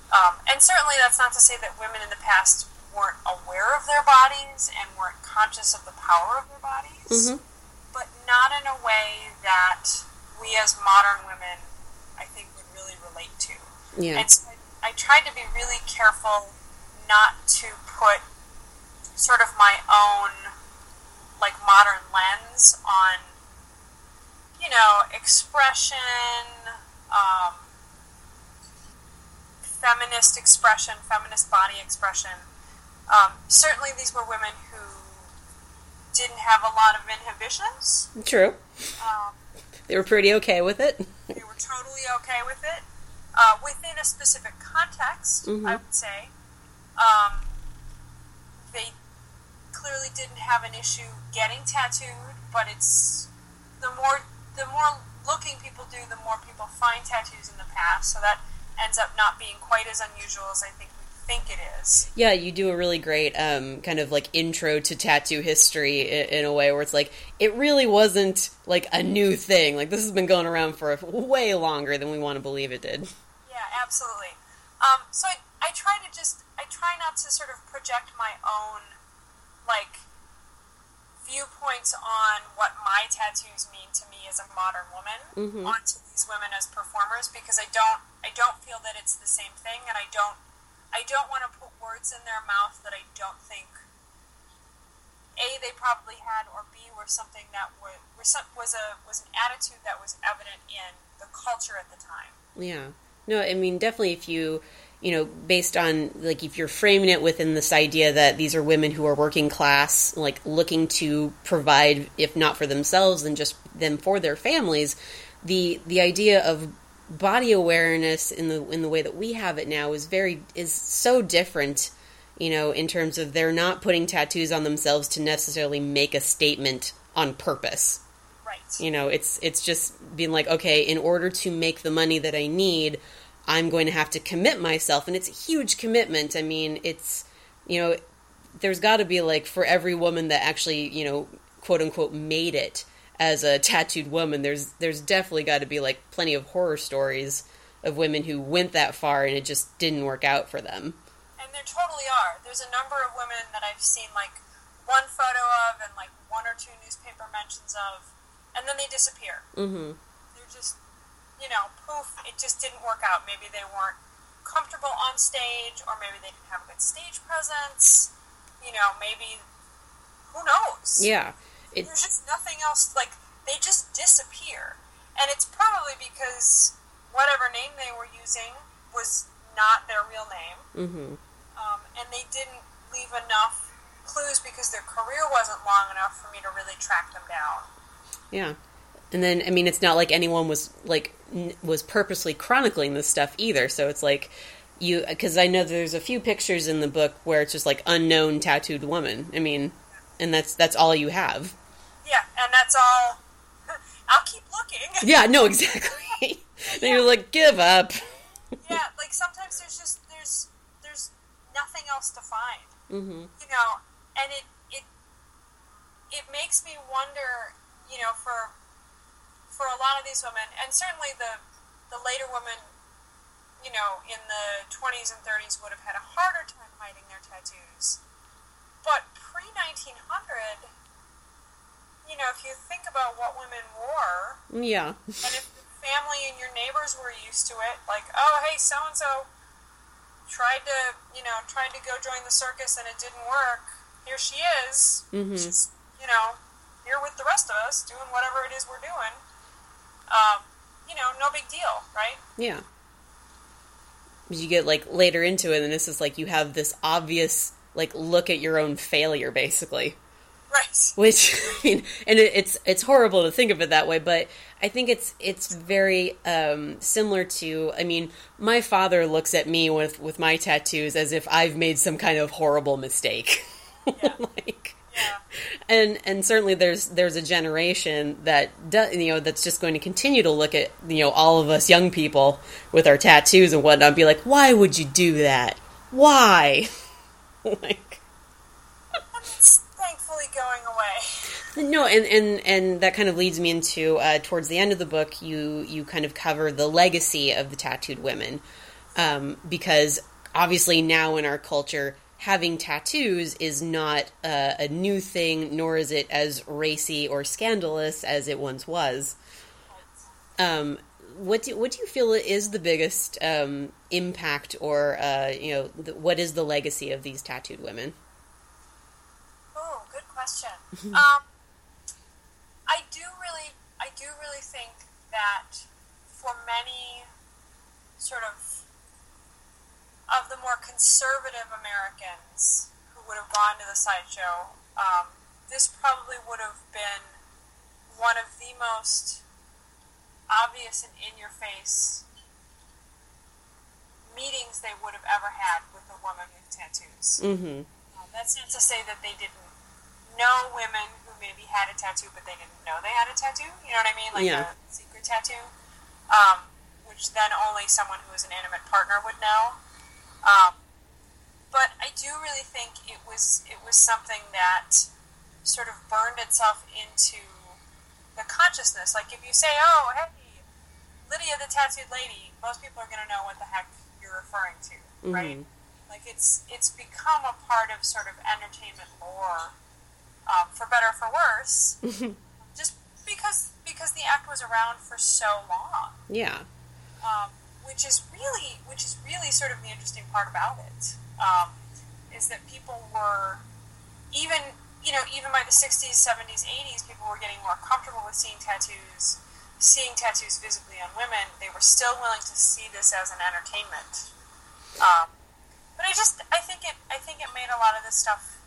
Um, and certainly that's not to say that women in the past weren't aware of their bodies and weren't conscious of the power of their bodies Mm-hmm. but not in a way that we as modern women, I think, would really relate to. yeah And so I, I tried to be really careful not to put sort of my own, like, modern lens on, you know, expression, um, feminist expression, feminist body expression. Um, certainly, these were women who didn't have a lot of inhibitions. true Um, they were pretty okay with it they were totally okay with it uh, within a specific context. Mhm. I would say um, they clearly didn't have an issue getting tattooed, but it's the more the more looking people do, the more people find tattoos in the past. So that ends up not being quite as unusual as I think think it is. Yeah, you do a really great um, kind of like intro to tattoo history in, in a way where it's like it really wasn't like a new thing. Like this has been going around for way longer than we want to believe it did. Yeah, absolutely. Um, so I, I try to just I try not to sort of project my own like viewpoints on what my tattoos mean to me as a modern woman Mhm. onto these women as performers because I don't I don't feel that it's the same thing and I don't I don't want to put words in their mouth that I don't think a they probably had or b were something that was was, a was an attitude that was evident in the culture at the time. Yeah. No, I mean, definitely if you, you know, based on, like, if you're framing it within this idea that these are women who are working class, like, looking to provide, if not for themselves, then just them for their families, the, the idea of body awareness in the, in the way that we have it now is very, is so different, you know, in terms of they're not putting tattoos on themselves to necessarily make a statement on purpose. Right. you know it's it's just being like okay in order to make the money that i need i'm going to have to commit myself. And it's a huge commitment. I mean it's you know there's got to be like for every woman that actually you know quote unquote made it as a tattooed woman there's there's definitely got to be like plenty of horror stories of women who went that far and it just didn't work out for them And there totally are. There's a number of women that I've seen like one photo of and like one or two newspaper mentions of, and then they disappear. mm-hmm They're just, you know, poof, it just didn't work out. Maybe they weren't comfortable on stage, or maybe they didn't have a good stage presence. You know, maybe, who knows? yeah it, There's just nothing else, like, they just disappear. And it's probably because whatever name they were using was not their real name mm-hmm um, and they didn't leave enough clues because their career wasn't long enough for me to really track them down. Yeah. And then I mean it's not like anyone was like n- was purposely chronicling this stuff either. So it's like you cuz I know there's a few pictures in the book where it's just like unknown tattooed woman. I mean, and that's that's all you have. Yeah, and that's all. <laughs> I'll keep looking. <laughs> Yeah, no exactly. <laughs> then you're like give up. yeah, like sometimes there's just there's there's nothing else to find. Mhm. You know, and it it it makes me wonder. You know, for for a lot of these women, and certainly the the later women, you know, in the 20s and 30s would have had a harder time hiding their tattoos. But pre 1900, you know, if you think about what women wore, Yeah. and if the family and your neighbors were used to it, like, oh, hey, so and so tried to, you know, tried to go join the circus and it didn't work. Here she is. Mhm. She's, you know, here with the rest of us doing whatever it is we're doing. Um, you know, no big deal, right? Yeah. You get like later into it and this is like you have this obvious like look at your own failure basically. Right. <laughs> which I mean, and it, it's it's horrible to think of it that way, but I think it's it's very um, similar to. I mean, my father looks at me with with my tattoos as if I've made some kind of horrible mistake, <laughs> like, Yeah. and and certainly there's there's a generation that does you know that's just going to continue to look at you know all of us young people with our tattoos and whatnot, and be like, why would you do that? Why? <laughs> like. No, and, and and that kind of leads me into uh, towards the end of the book. You you kind of cover the legacy of the tattooed women, um, because obviously now in our culture, having tattoos is not a new thing, nor is it as racy or scandalous as it once was. Um, what do what do you feel is the biggest um, impact, or uh, you know, the, what is the legacy of these tattooed women? Oh, good question. <laughs> um, I do really, I do really think that for many sort of of the more conservative Americans who would have gone to the sideshow, um, this probably would have been one of the most obvious and in your face meetings they would have ever had with a woman with tattoos. Mm-hmm. Um, that's not to say that they didn't know women who maybe had a tattoo, but they didn't know they had a tattoo. You know what I mean? Like Yeah. a secret tattoo, um, which then only someone who is an intimate partner would know. Um, but I do really think it was it was something that sort of burned itself into the consciousness. Like if you say, "Oh, hey, Lydia the tattooed lady," most people are going to know what the heck you're referring to, right? Mhm. Like it's it's become a part of sort of entertainment lore um, for better or for worse, just because because the act was around for so long. Yeah. Um, which is really which is really sort of the interesting part about it um, is that people were even you know even by the 60s 70s 80s people were getting more comfortable with seeing tattoos seeing tattoos visibly on women they were still willing to see this as an entertainment um, but i just i think it i think it made a lot of this stuff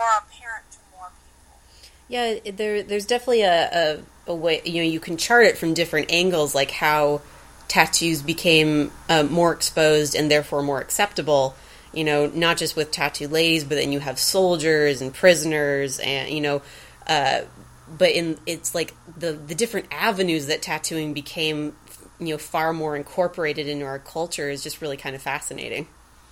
more apparent to more people Yeah, there there's definitely a, a, a way you know you can chart it from different angles, like how tattoos became uh, more exposed and therefore more acceptable. You know, not just with tattoo ladies, but then you have soldiers and prisoners, and you know, uh, but in it's like the the different avenues that tattooing became, you know, far more incorporated into our culture is just really kind of fascinating.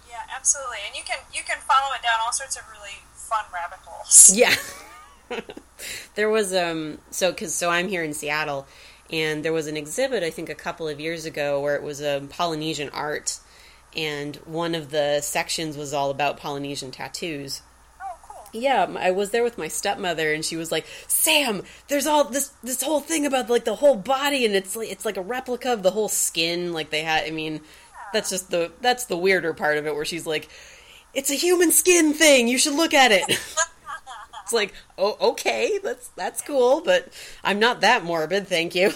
yeah absolutely and you can you can follow it down all sorts of really fun rabbit holes Yeah. <laughs> there was um so cuz so I'm here in Seattle and there was an exhibit I think a couple of years ago where it was a Polynesian art and one of the sections was all about Polynesian tattoos. oh cool Yeah, I was there with my stepmother and she was like, "Sam, there's all this this whole thing about like the whole body and it's like it's like a replica of the whole skin like they had I mean, that's just the that's the weirder part of it where she's like, "It's a human skin thing. You should look at it." <laughs> It's like, oh, okay, that's that's cool, but I'm not that morbid, thank you.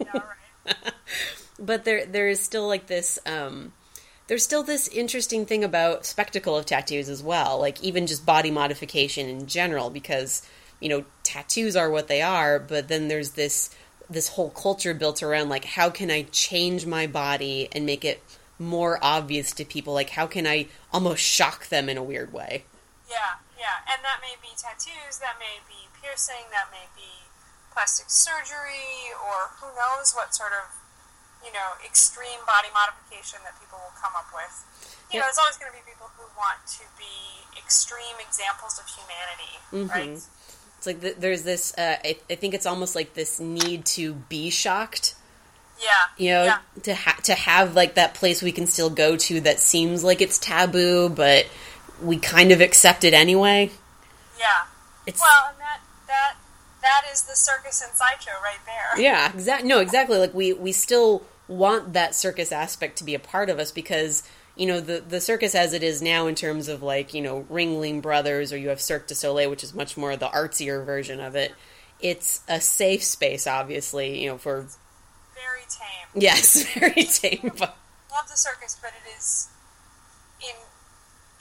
yeah, all right. <laughs> But there there is still like this um there's still this interesting thing about spectacle of tattoos as well, like even just body modification in general because, you know, tattoos are what they are, but then there's this this whole culture built around like how can I change my body and make it more obvious to people like how can I almost shock them in a weird way. Yeah, yeah, and that may be tattoos, that may be piercing, that may be plastic surgery, or who knows what sort of, you know, extreme body modification that people will come up with. You know, Yeah. there's always going to be people who want to be extreme examples of humanity, right? It's like th- there's this. Uh, I, I think it's almost like this need to be shocked. Yeah, You know, yeah, to ha- to have like that place we can still go to that seems like it's taboo, but we kind of accept it anyway. yeah. It's Well, and that that that is the circus and sideshow right there. yeah, exactly. No, exactly. Like we we still want that circus aspect to be a part of us because you know the the circus as it is now in terms of like you know Ringling Brothers or you have Cirque du Soleil, which is much more the artsier version of it. It's a safe space, obviously, you know, for Very tame. yes, <laughs> very tame. But Love the circus, but it is in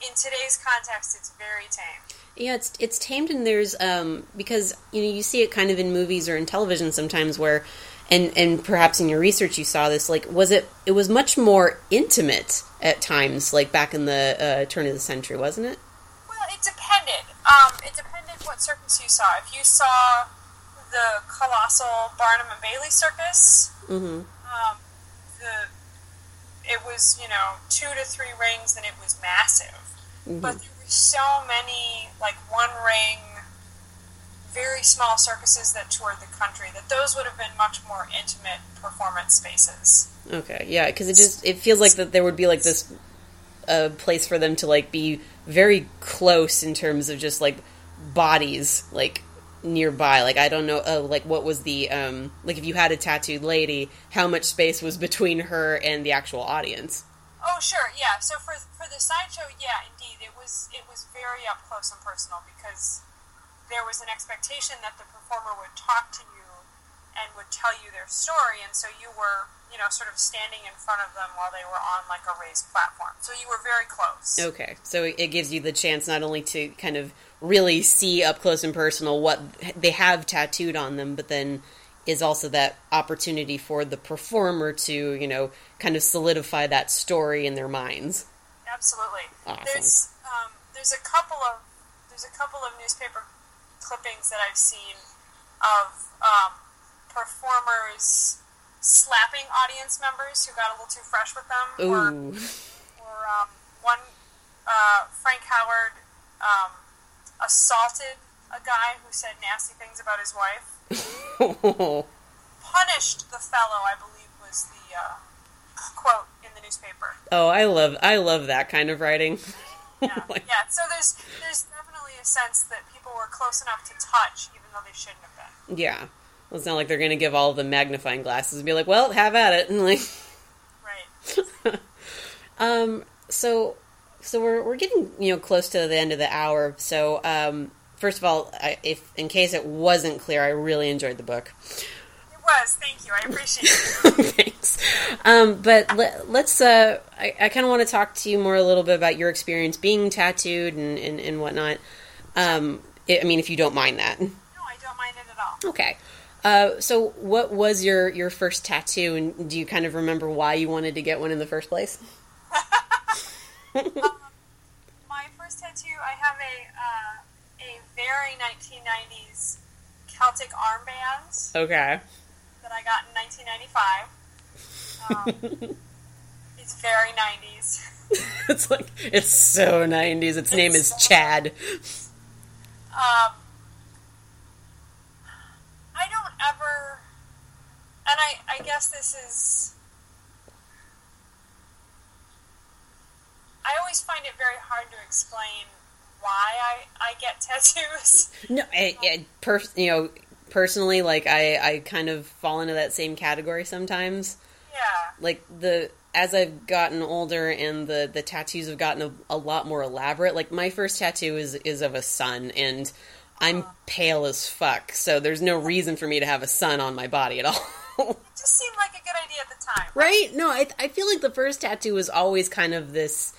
in today's context, it's very tame. Yeah, it's it's tamed and there's um because you know you see it kind of in movies or in television sometimes where and and perhaps in your research you saw this like was it it was much more intimate at times like back in the uh, turn of the century wasn't it? Well, it depended. Um, it depended what circus you saw. If you saw the colossal Barnum and Bailey circus, Mm-hmm. um, the it was you know two to three rings and it was massive. But there were so many like one ring, very small circuses that toured the country that those would have been much more intimate performance spaces. Okay, yeah, because it just it feels like that there would be like this uh, place for them to like be very close in terms of just like bodies like nearby. Like I don't know, uh, like what was the um like if you had a tattooed lady, how much space was between her and the actual audience? Oh, sure, yeah. So for for the sideshow, yeah, indeed, it was it was very up close and personal because there was an expectation that the performer would talk to you and would tell you their story, and so you were, you know, sort of standing in front of them while they were on like a raised platform. So you were very close. Okay, so it gives you the chance not only to kind of really see up close and personal what they have tattooed on them, but then is also that opportunity for the performer to, you know, kind of solidify that story in their minds. Absolutely. Awesome. There's um, there's a couple of there's a couple of newspaper clippings that I've seen of um, performers slapping audience members who got a little too fresh with them, or Ooh. or um, one uh, Frank Howard um, assaulted a guy who said nasty things about his wife. <laughs> Punished the fellow, I believe, was the uh, quote in the newspaper. oh, I love I love that kind of writing. <laughs> yeah, <laughs> yeah. So there's there's definitely a sense that people were close enough to touch, even though they shouldn't have been. Yeah. Well, it's not like they're going to give all the magnifying glasses and be like, "Well, have at it." And like, Right. um, so, so we're we're getting you know close to the end of the hour. So, um, first of all, I, if in case it wasn't clear, I really enjoyed the book. It was. Thank you. I appreciate it. <laughs> Thanks. Um, but let, let's. Uh, I, I kind of want to talk to you more a little bit about your experience being tattooed and and, and whatnot. Um, I I mean, if you don't mind that. No, I don't mind it at all. Okay. Uh, so, what was your your first tattoo, and do you kind of remember why you wanted to get one in the first place? <laughs> My tattoo, I have a uh, a very 1990s Celtic armband Okay. that I got in 1995. Um, <laughs> it's very 90s. <laughs> it's like it's so nineties. Its name is so- Chad. Um, I don't ever, and I, I guess this is. I always find it very hard to explain why I, I get <laughs> tattoos. No, I, I, per, you know, personally, like I, I kind of fall into that same category sometimes. Yeah, Like the as I've gotten older and the the tattoos have gotten a, a lot more elaborate. Like my first tattoo is is of a sun, and I'm uh-huh. pale as fuck, so there's no reason for me to have a sun on my body at <laughs> all. it just seemed like a good idea at the time. right? No, I I feel like the first tattoo was always kind of this,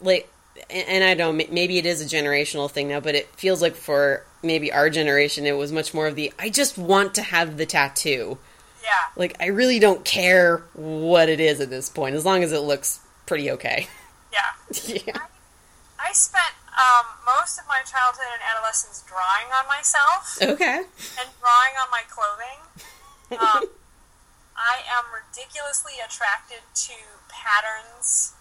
like, and I don't. Maybe it is a generational thing now, but it feels like for maybe our generation, it was much more of the I just want to have the tattoo. Yeah, Like I really don't care what it is at this point, as long as it looks pretty okay. yeah. <laughs> yeah. I spent um, most of my childhood and adolescence drawing on myself Okay. and drawing on my clothing. <laughs> Um, I am ridiculously attracted to patterns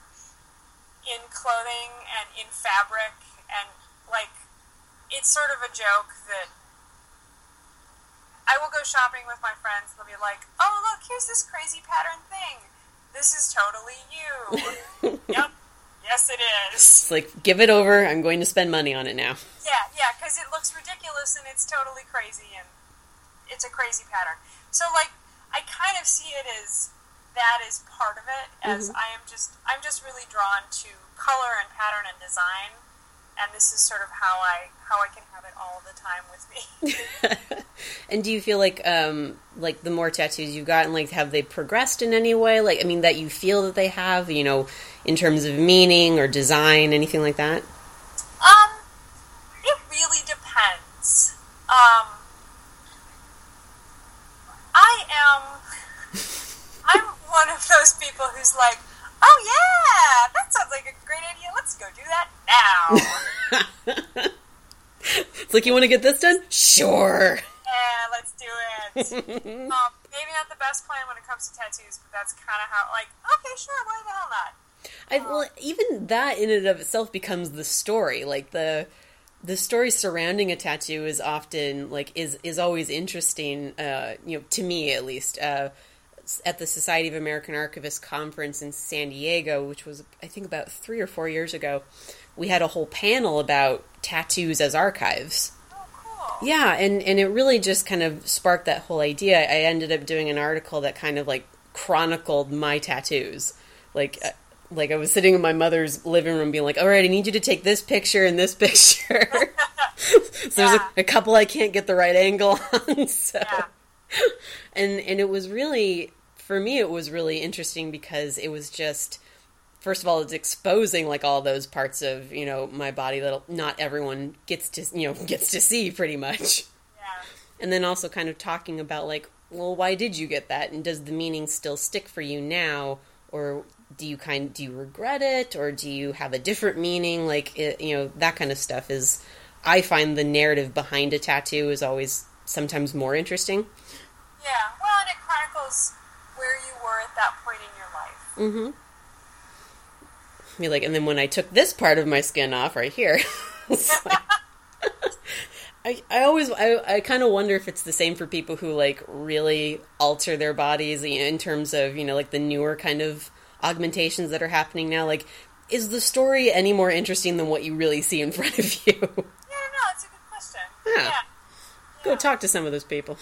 in clothing and in fabric, and like it's sort of a joke that I will go shopping with my friends. and They'll be like, "Oh, look, here's this crazy pattern thing. This is totally you." <laughs> yep. Yes, it is. It's like give it over. I'm going to spend money on it now. Yeah, yeah, because it looks ridiculous and it's totally crazy and it's a crazy pattern. So, like, I kind of see it as that is part of it. As I am just, I'm just really drawn to color and pattern and design, and this is sort of how I how I can have it all the time with me. <laughs> <laughs> and do you feel like um like the more tattoos you've gotten, like have they progressed in any way? Like I mean that you feel that they have, you know, in terms of meaning or design, anything like that? Um, it really depends. Um, I am. One of those people who's like, oh yeah, that sounds like a great idea. Let's go do that now. <laughs> It's like you want to get this done? Sure. yeah, let's do it. <laughs> um, maybe not the best plan when it comes to tattoos, but that's kind of how. Like, okay, sure, why the hell not? I, well, even that in and of itself becomes the story. Like the the story surrounding a tattoo is often like is is always interesting. Uh, you know, to me at least. Uh, at the Society of American Archivists conference in San Diego, which was I think about three or four years ago, we had a whole panel about tattoos as archives. Oh, cool. Yeah, and and it really just kind of sparked that whole idea. I ended up doing an article that kind of like chronicled my tattoos. Like uh, like I was sitting in my mother's living room being like, "All right, I need you to take this picture and this picture." <laughs> so there's a, a couple I can't get the right angle <laughs> on. So Yeah. <laughs> and and it was really for me it was really interesting because it was just first of all it's exposing like all those parts of you know my body that not everyone gets to you know <laughs> gets to see pretty much. Yeah. and then also kind of talking about like well why did you get that? And does the meaning still stick for you now? Or do you kind do you regret it? Or do you have a different meaning? Like it, you know that kind of stuff is i find the narrative behind a tattoo is always sometimes more interesting Yeah. Well, and it chronicles where you were at that point in your life. Mm-hmm. Be like, and then when I took this part of my skin off right here, <laughs> like- <laughs> I, I always I, I kind of wonder if it's the same for people who like really alter their bodies in terms of you know like the newer kind of augmentations that are happening now. Like, is the story any more interesting than what you really see in <laughs> front of you? Yeah, no, question. Yeah. Yeah. Go talk to some of those people.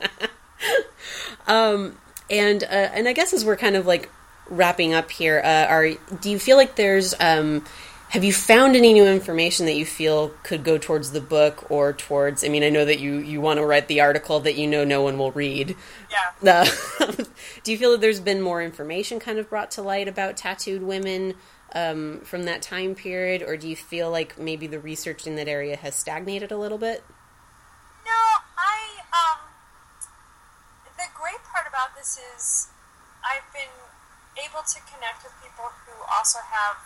<laughs> um, and uh, and I guess as we're kind of like wrapping up here, uh, are do you feel like there's um, have you found any new information that you feel could go towards the book or towards? I mean, I know that you you want to write the article that you know no one will read. Yeah. Uh, <laughs> do you feel that there's been more information kind of brought to light about tattooed women um, from that time period, or do you feel like maybe the research in that area has stagnated a little bit? No, I um the great part about this is I've been able to connect with people who also have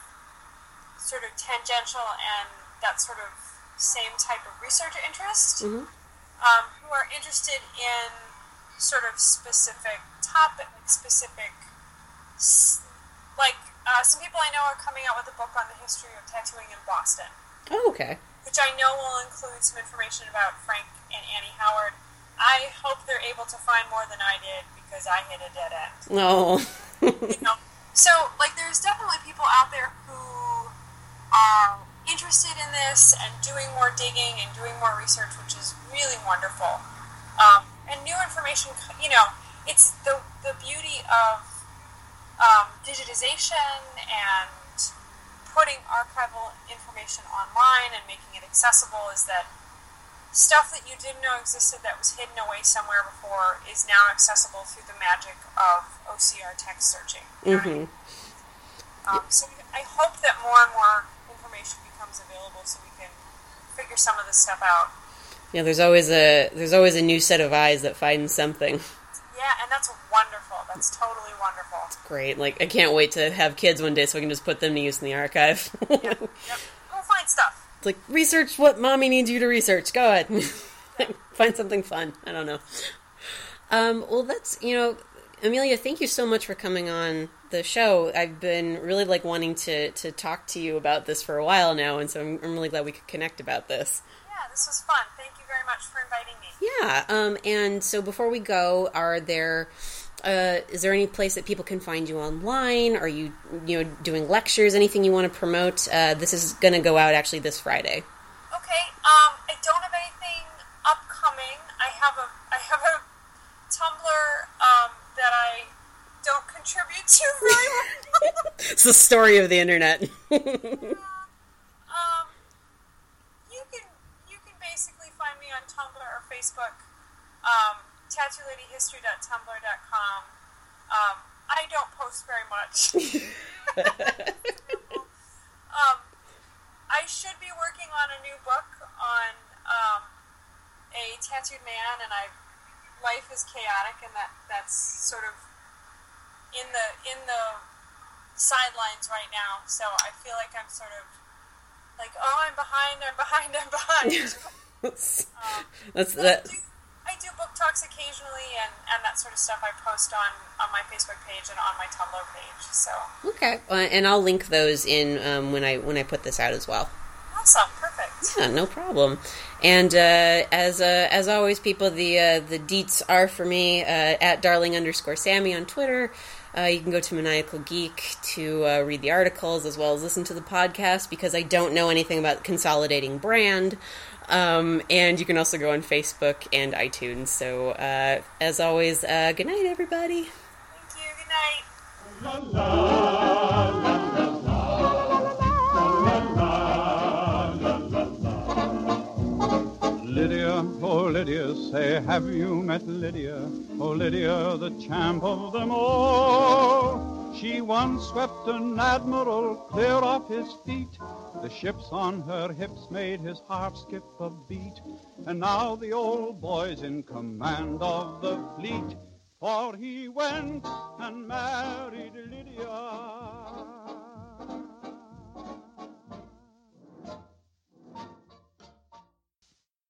sort of tangential and that sort of same type of research interest, Mhm. um, who are interested in sort of specific topic, specific, like uh, some people I know are coming out with a book on the history of tattooing in Boston Oh, okay. which I know will include some information about Frank and Annie Howard. I hope they're able to find more than I did because I hit a dead end. No. You know? So, like, there's definitely people out there who are interested in this and doing more digging and doing more research, which is really wonderful. Um, and new information, you know, it's the the beauty of um, digitization and putting archival information online and making it accessible is that stuff that you didn't know existed that was hidden away somewhere before is now accessible through the magic of OCR text searching. You know what I mean? Um, so I hope that more and more information becomes available so we can figure some of this stuff out. Yeah, there's always a there's always a new set of eyes that finds something. Yeah, and that's wonderful. That's totally wonderful. Great. Like I can't wait to have kids one day so I can just put them to use in the archive. <laughs> Yep. We'll find stuff. It's like research what mommy needs you to research. Go ahead. <laughs> Find something fun. I don't know. Um, well, that's you know, Amelia. Thank you so much for coming on the show. I've been really like wanting to to talk to you about this for a while now, and so I'm, I'm really glad we could connect about this. Yeah, this was fun. Thank you very much for inviting me. Yeah. Um, and so before we go, are there uh, is there any place that people can find you online? Are you you know doing lectures? Anything you want to promote? Uh, this is going to go out actually this Friday. Okay, um, I don't have anything upcoming. I have a I have a Tumblr um, that I don't contribute to well. <laughs> It's the story of the internet. <laughs> um, you can you can basically find me on Tumblr or Facebook. Um, tattooladyhistory.tumblr.com. Post very much. <laughs> um, I should be working on a new book on um, a tattooed man, and I life is chaotic, and that that's sort of in the in the sidelines right now. So I feel like I'm sort of like, oh, I'm behind, I'm behind, I'm behind. that's <laughs> um, that's that. do, I do book talks occasionally, and, and that sort of stuff I post on, on my Facebook page and on my Tumblr page. So Okay, uh, and I'll link those in um, when I when I put this out as well. awesome, perfect. Yeah, no problem. And uh, as uh, as always, people, the uh, the deets are for me uh, at darling underscore Sammy on Twitter. Uh, you can go to Maniacal Geek to uh, read the articles as well as listen to the podcast because I don't know anything about consolidating brand. Um, and you can also go on Facebook and iTunes. So, uh, as always, uh, good night, everybody. Thank you. Good night. Lydia, oh Lydia, say, have you met Lydia? Oh Lydia, the champ of them all. She once swept an admiral clear off his feet. The ships on her hips made his heart skip a beat. And now the old boy's in command of the fleet. For he went and married Lydia.